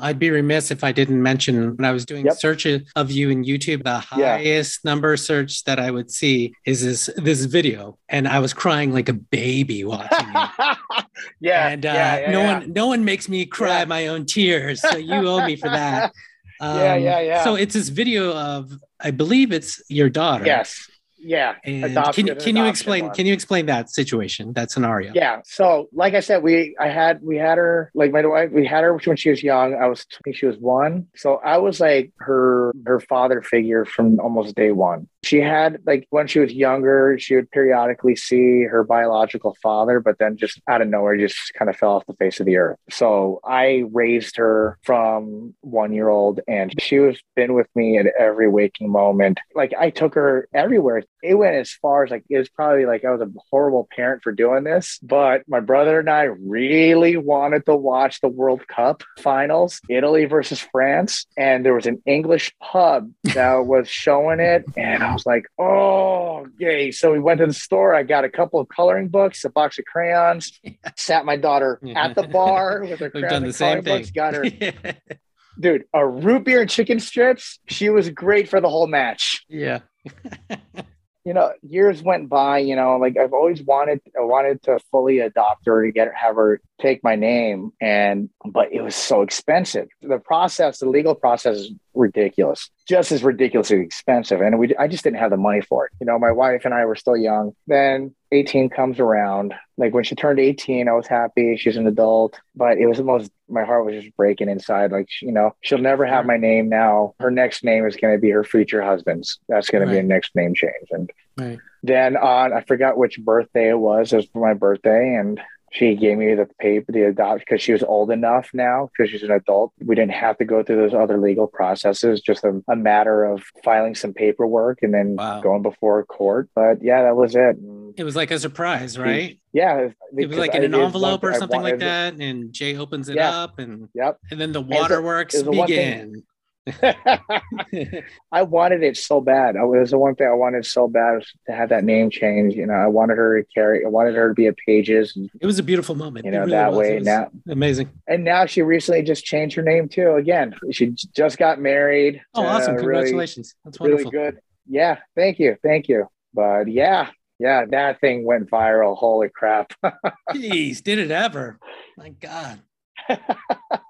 I'd be remiss if I didn't mention when I was doing Yep. searches of you in YouTube, the Yeah. highest number search that I would see is this this video, and I was crying like a baby watching it. yeah, and uh, yeah, yeah, no yeah. one no one makes me cry Yeah. my own tears, so you owe me for that. Um, Yeah, yeah, yeah. So it's this video of I believe it's your daughter. Yes, yeah. And can, can you explain one. can you explain that situation, that scenario? Yeah. So, like I said, we I had we had her like my wife. We had her when she was young. I was I think she was one. So I was like her her father figure from almost day one. She had like when she was younger, she would periodically see her biological father, but then just out of nowhere, just kind of fell off the face of the earth. So I raised her from one year old, and she was been with me at every waking moment. Like I took her everywhere. It went as far as like it was probably like I was a horrible parent for doing this, but my brother and I really wanted to watch the World Cup finals, Italy versus France, and there was an English pub that was showing it, and I was like, "Oh, yay!" So we went to the store. I got a couple of coloring books, a box of crayons, sat my daughter at the bar with her done the and same coloring thing. books. Got her, dude, a root beer and chicken strips. She was great for the whole match yeah. You know, years went by, you know, like I've always wanted, I wanted to fully adopt her to get have her take my name. And, but it was so expensive. The process, the legal process is ridiculous, just as ridiculously expensive. And we, I just didn't have the money for it. You know, my wife and I were still young. Then 18 comes around. Like when she turned 18, I was happy. She's an adult, but it was the most, my heart was just breaking inside. Like, you know, she'll never have my name now. Her next name is going to be her future husband's. That's going to be Right. a next name change. And Right. then on I forgot which birthday it was. It was for my birthday, and she gave me the paper, the adopt because she was old enough now because she's an adult. We didn't have to go through those other legal processes. Just a, a matter of filing some paperwork and then Wow. going before court. But yeah, that was it. It was like a surprise, right? yeah, It was like in an envelope or something like that, and Jay opens it Yeah. up, and Yep. and then the waterworks it's the one begin. I wanted it so bad. It was the one thing I wanted so bad to have that name change. You know, I wanted her to carry. I wanted her to be at Pages. And, it was a beautiful moment. you know, really that was. Way now. amazing. And now she recently just changed her name too. Again, she just got married. Oh, awesome! Uh, really- Congratulations. That's Really, good. Yeah, thank you, thank you. But yeah, yeah, that thing went viral. Holy crap! Jeez, did it ever? My God.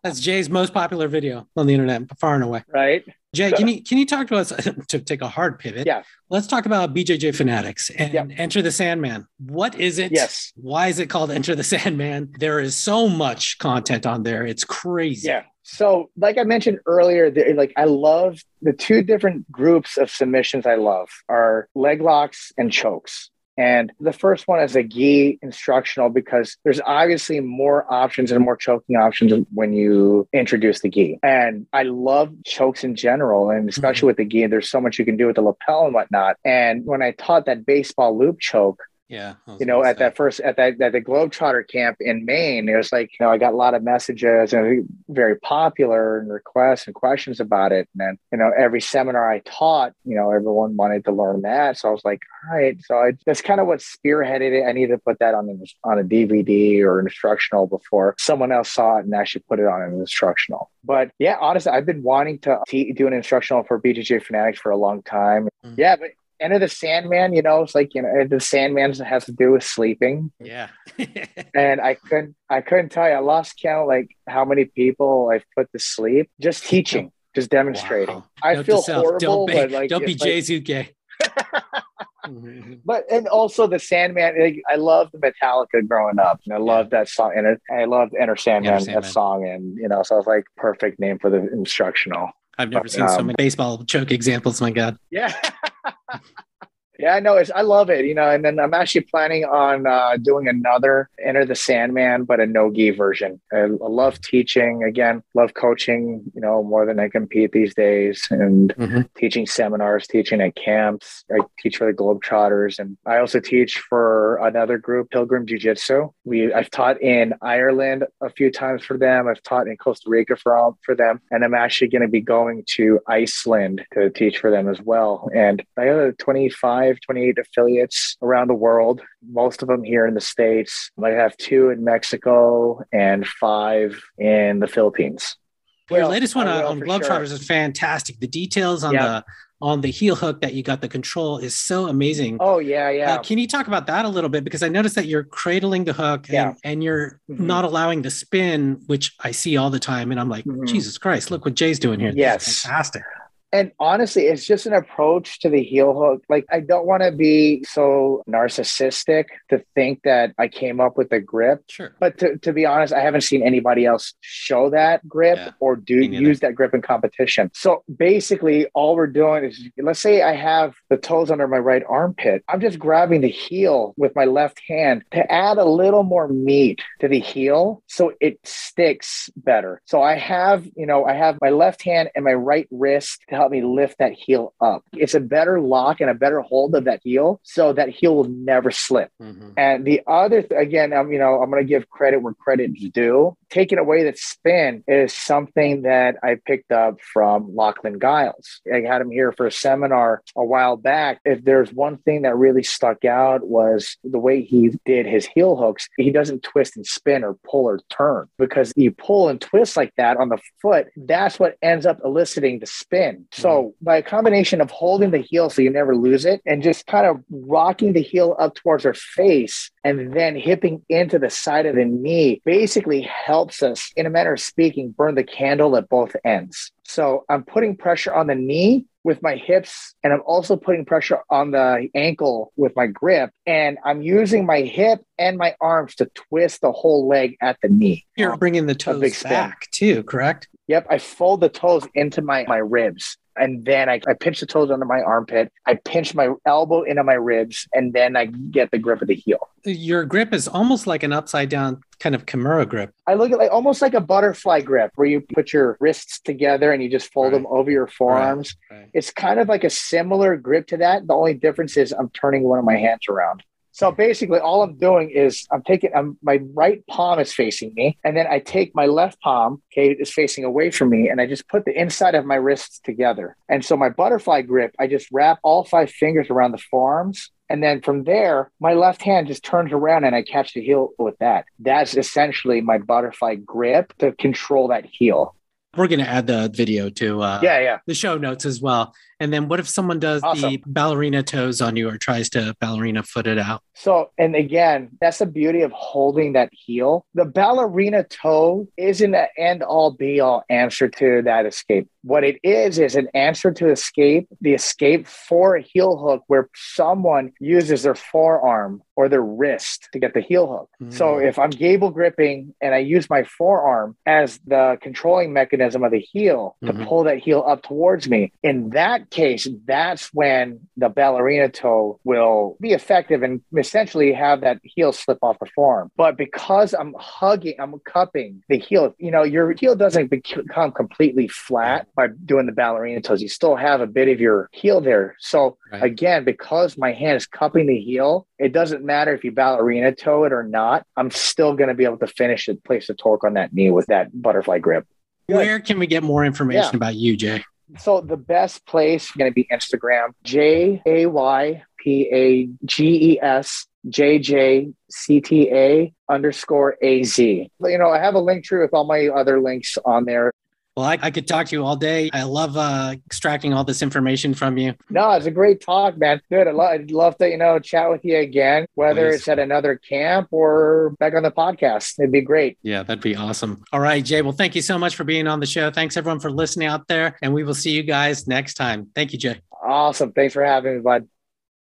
That's Jay's most popular video on the internet, far and away. right? Jay, can you can you talk to us to take a hard pivot? Yeah. Let's talk about BJJ Fanatics and Yeah. Enter the Sandman. What is it? Yes. Why is it called Enter the Sandman? There is so much content on there. It's crazy. Yeah. So, like I mentioned earlier, the, like I love the two different groups of submissions. I love are leg locks and chokes. And the first one is a gi instructional because there's obviously more options and more choking options when you introduce the gi. And I love chokes in general, and especially mm-hmm. with the gi. There's so much you can do with the lapel and whatnot. And when I taught that baseball loop choke, Yeah. You know, at say. that first at that at the Globetrotter camp in Maine, it was like, you know, I got a lot of messages and very popular and requests and questions about it. And then, you know, every seminar I taught, you know, everyone wanted to learn that. So I was like, all right. So I, that's kind of what spearheaded it. I needed to put that on an, on a DVD or instructional before someone else saw it and actually put it on an instructional. But yeah, honestly, I've been wanting to te- do an instructional for BJJ Fanatics for a long time. Mhm. Yeah, but Enter the Sandman, you know, it's like you know, the Sandman has to do with sleeping, yeah. and I couldn't, I couldn't tell you. I lost count like how many people I've put to sleep just teaching, just demonstrating. Wow. I Note feel horrible, Don't be, but like don't be Jay Zuke. But and also the Sandman. Like, I loved Metallica growing up, and I loved that song, and I loved Enter Sandman, Enter Sandman, that song, and you know, so it's like perfect name for the instructional. I've never but, seen um, so many baseball choke examples. My God. Yeah. Yeah, I know. It's, I love it, you know. And then I'm actually planning on uh, doing another Enter the Sandman, but a no gi version. I, I, love teaching. Again, love coaching. You know, more than I compete these days, and mm-hmm. teaching seminars, teaching at camps. I teach for the Globetrotters, and I also teach for another group, Pilgrim Jiu Jitsu. We I've taught in Ireland a few times for them. I've taught in Costa Rica for for them, and I'm actually going to be going to Iceland to teach for them as well. And I have 25 25, 28 affiliates around the world, most of them here in the States. I have two in Mexico and five in the Philippines. Your well, latest one on, on Globetrotters sure. is fantastic. The details on the on the heel hook that you got the control is so amazing. Oh yeah, yeah. Uh, can you talk about that a little bit? Because I noticed that you're cradling the hook and, yeah. and you're mm-hmm. not allowing the spin, which I see all the time. And I'm like, mm-hmm. Jesus Christ, look what Jay's doing here. Yes. fantastic. And honestly, it's just an approach to the heel hook. Like, I don't want to be so narcissistic to think that I came up with the grip. Sure. But to, to be honest, I haven't seen anybody else show that grip yeah, or do use that grip in competition. So basically, all we're doing is let's say I have the toes under my right armpit. I'm just grabbing the heel with my left hand to add a little more meat to the heel so it sticks better. So I have, you know, I have my left hand and my right wrist to help me lift that heel up. It's a better lock and a better hold of that heel so that heel will never slip. Mm-hmm. And the other, th- again, I'm, you know, I'm going to give credit where credit is due. Taking away that spin is something that I picked up from Lachlan Giles. I had him here for a seminar a while back. If there's one thing that really stuck out was the way he did his heel hooks. He doesn't twist and spin or pull or turn because you pull and twist like that on the foot. That's what ends up eliciting the spin. So by a combination of holding the heel so you never lose it and just kind of rocking the heel up towards her face and then hipping into the side of the knee basically helps us, in a manner of speaking, burn the candle at both ends. So I'm putting pressure on the knee with my hips and I'm also putting pressure on the ankle with my grip and I'm using my hip and my arms to twist the whole leg at the knee. You're bringing the toes back too, correct? Yep, I fold the toes into my my ribs and then I, I pinch the toes under my armpit. I pinch my elbow into my ribs, and then I get the grip of the heel. Your grip is almost like an upside down kind of Kimura grip. I look at like almost like a butterfly grip, where you put your wrists together and you just fold right. them over your forearms. Right. Right. It's kind of like a similar grip to that. The only difference is I'm turning one of my hands around. So basically, all I'm doing is I'm taking I'm, my right palm is facing me, and then I take my left palm, okay, is facing away from me, and I just put the inside of my wrists together. And so my butterfly grip, I just wrap all five fingers around the forearms, and then from there, my left hand just turns around and I catch the heel with that. That's essentially my butterfly grip to control that heel. We're going to add the video to uh, yeah, yeah. the show notes as well. And then what if someone does awesome. the ballerina toes on you or tries to ballerina foot it out? So, and again, that's the beauty of holding that heel. The ballerina toe isn't an end all be all answer to that escape. What it is, is an answer to escape, the escape for a heel hook where someone uses their forearm or their wrist to get the heel hook. Mm. So if I'm gable gripping and I use my forearm as the controlling mechanism of the heel to mm-hmm. pull that heel up towards me, in that case, that's when the ballerina toe will be effective and essentially have that heel slip off the form. But because I'm hugging, I'm cupping the heel, you know, your heel doesn't become completely flat by doing the ballerina toes. You still have a bit of your heel there. So right. again, because my hand is cupping the heel, it doesn't matter if you ballerina toe it or not. I'm still going to be able to finish it, place the torque on that knee with that butterfly grip. Where can we get more information yeah. about you, Jay? So the best place is going to be Instagram, J A Y P A G E S J J C T A underscore A Z. You know, I have a link tree with all my other links on there. Well, I, I, could talk to you all day. I love uh, extracting all this information from you. No, it's a great talk, man. Good. I'd, lo- I'd love to, you know, chat with you again, whether it's at another camp or back on the podcast. It'd be great. Yeah, that'd be awesome. All right, Jay. Well, thank you so much for being on the show. Thanks everyone for listening out there, and we will see you guys next time. Thank you, Jay. Awesome. Thanks for having me, bud.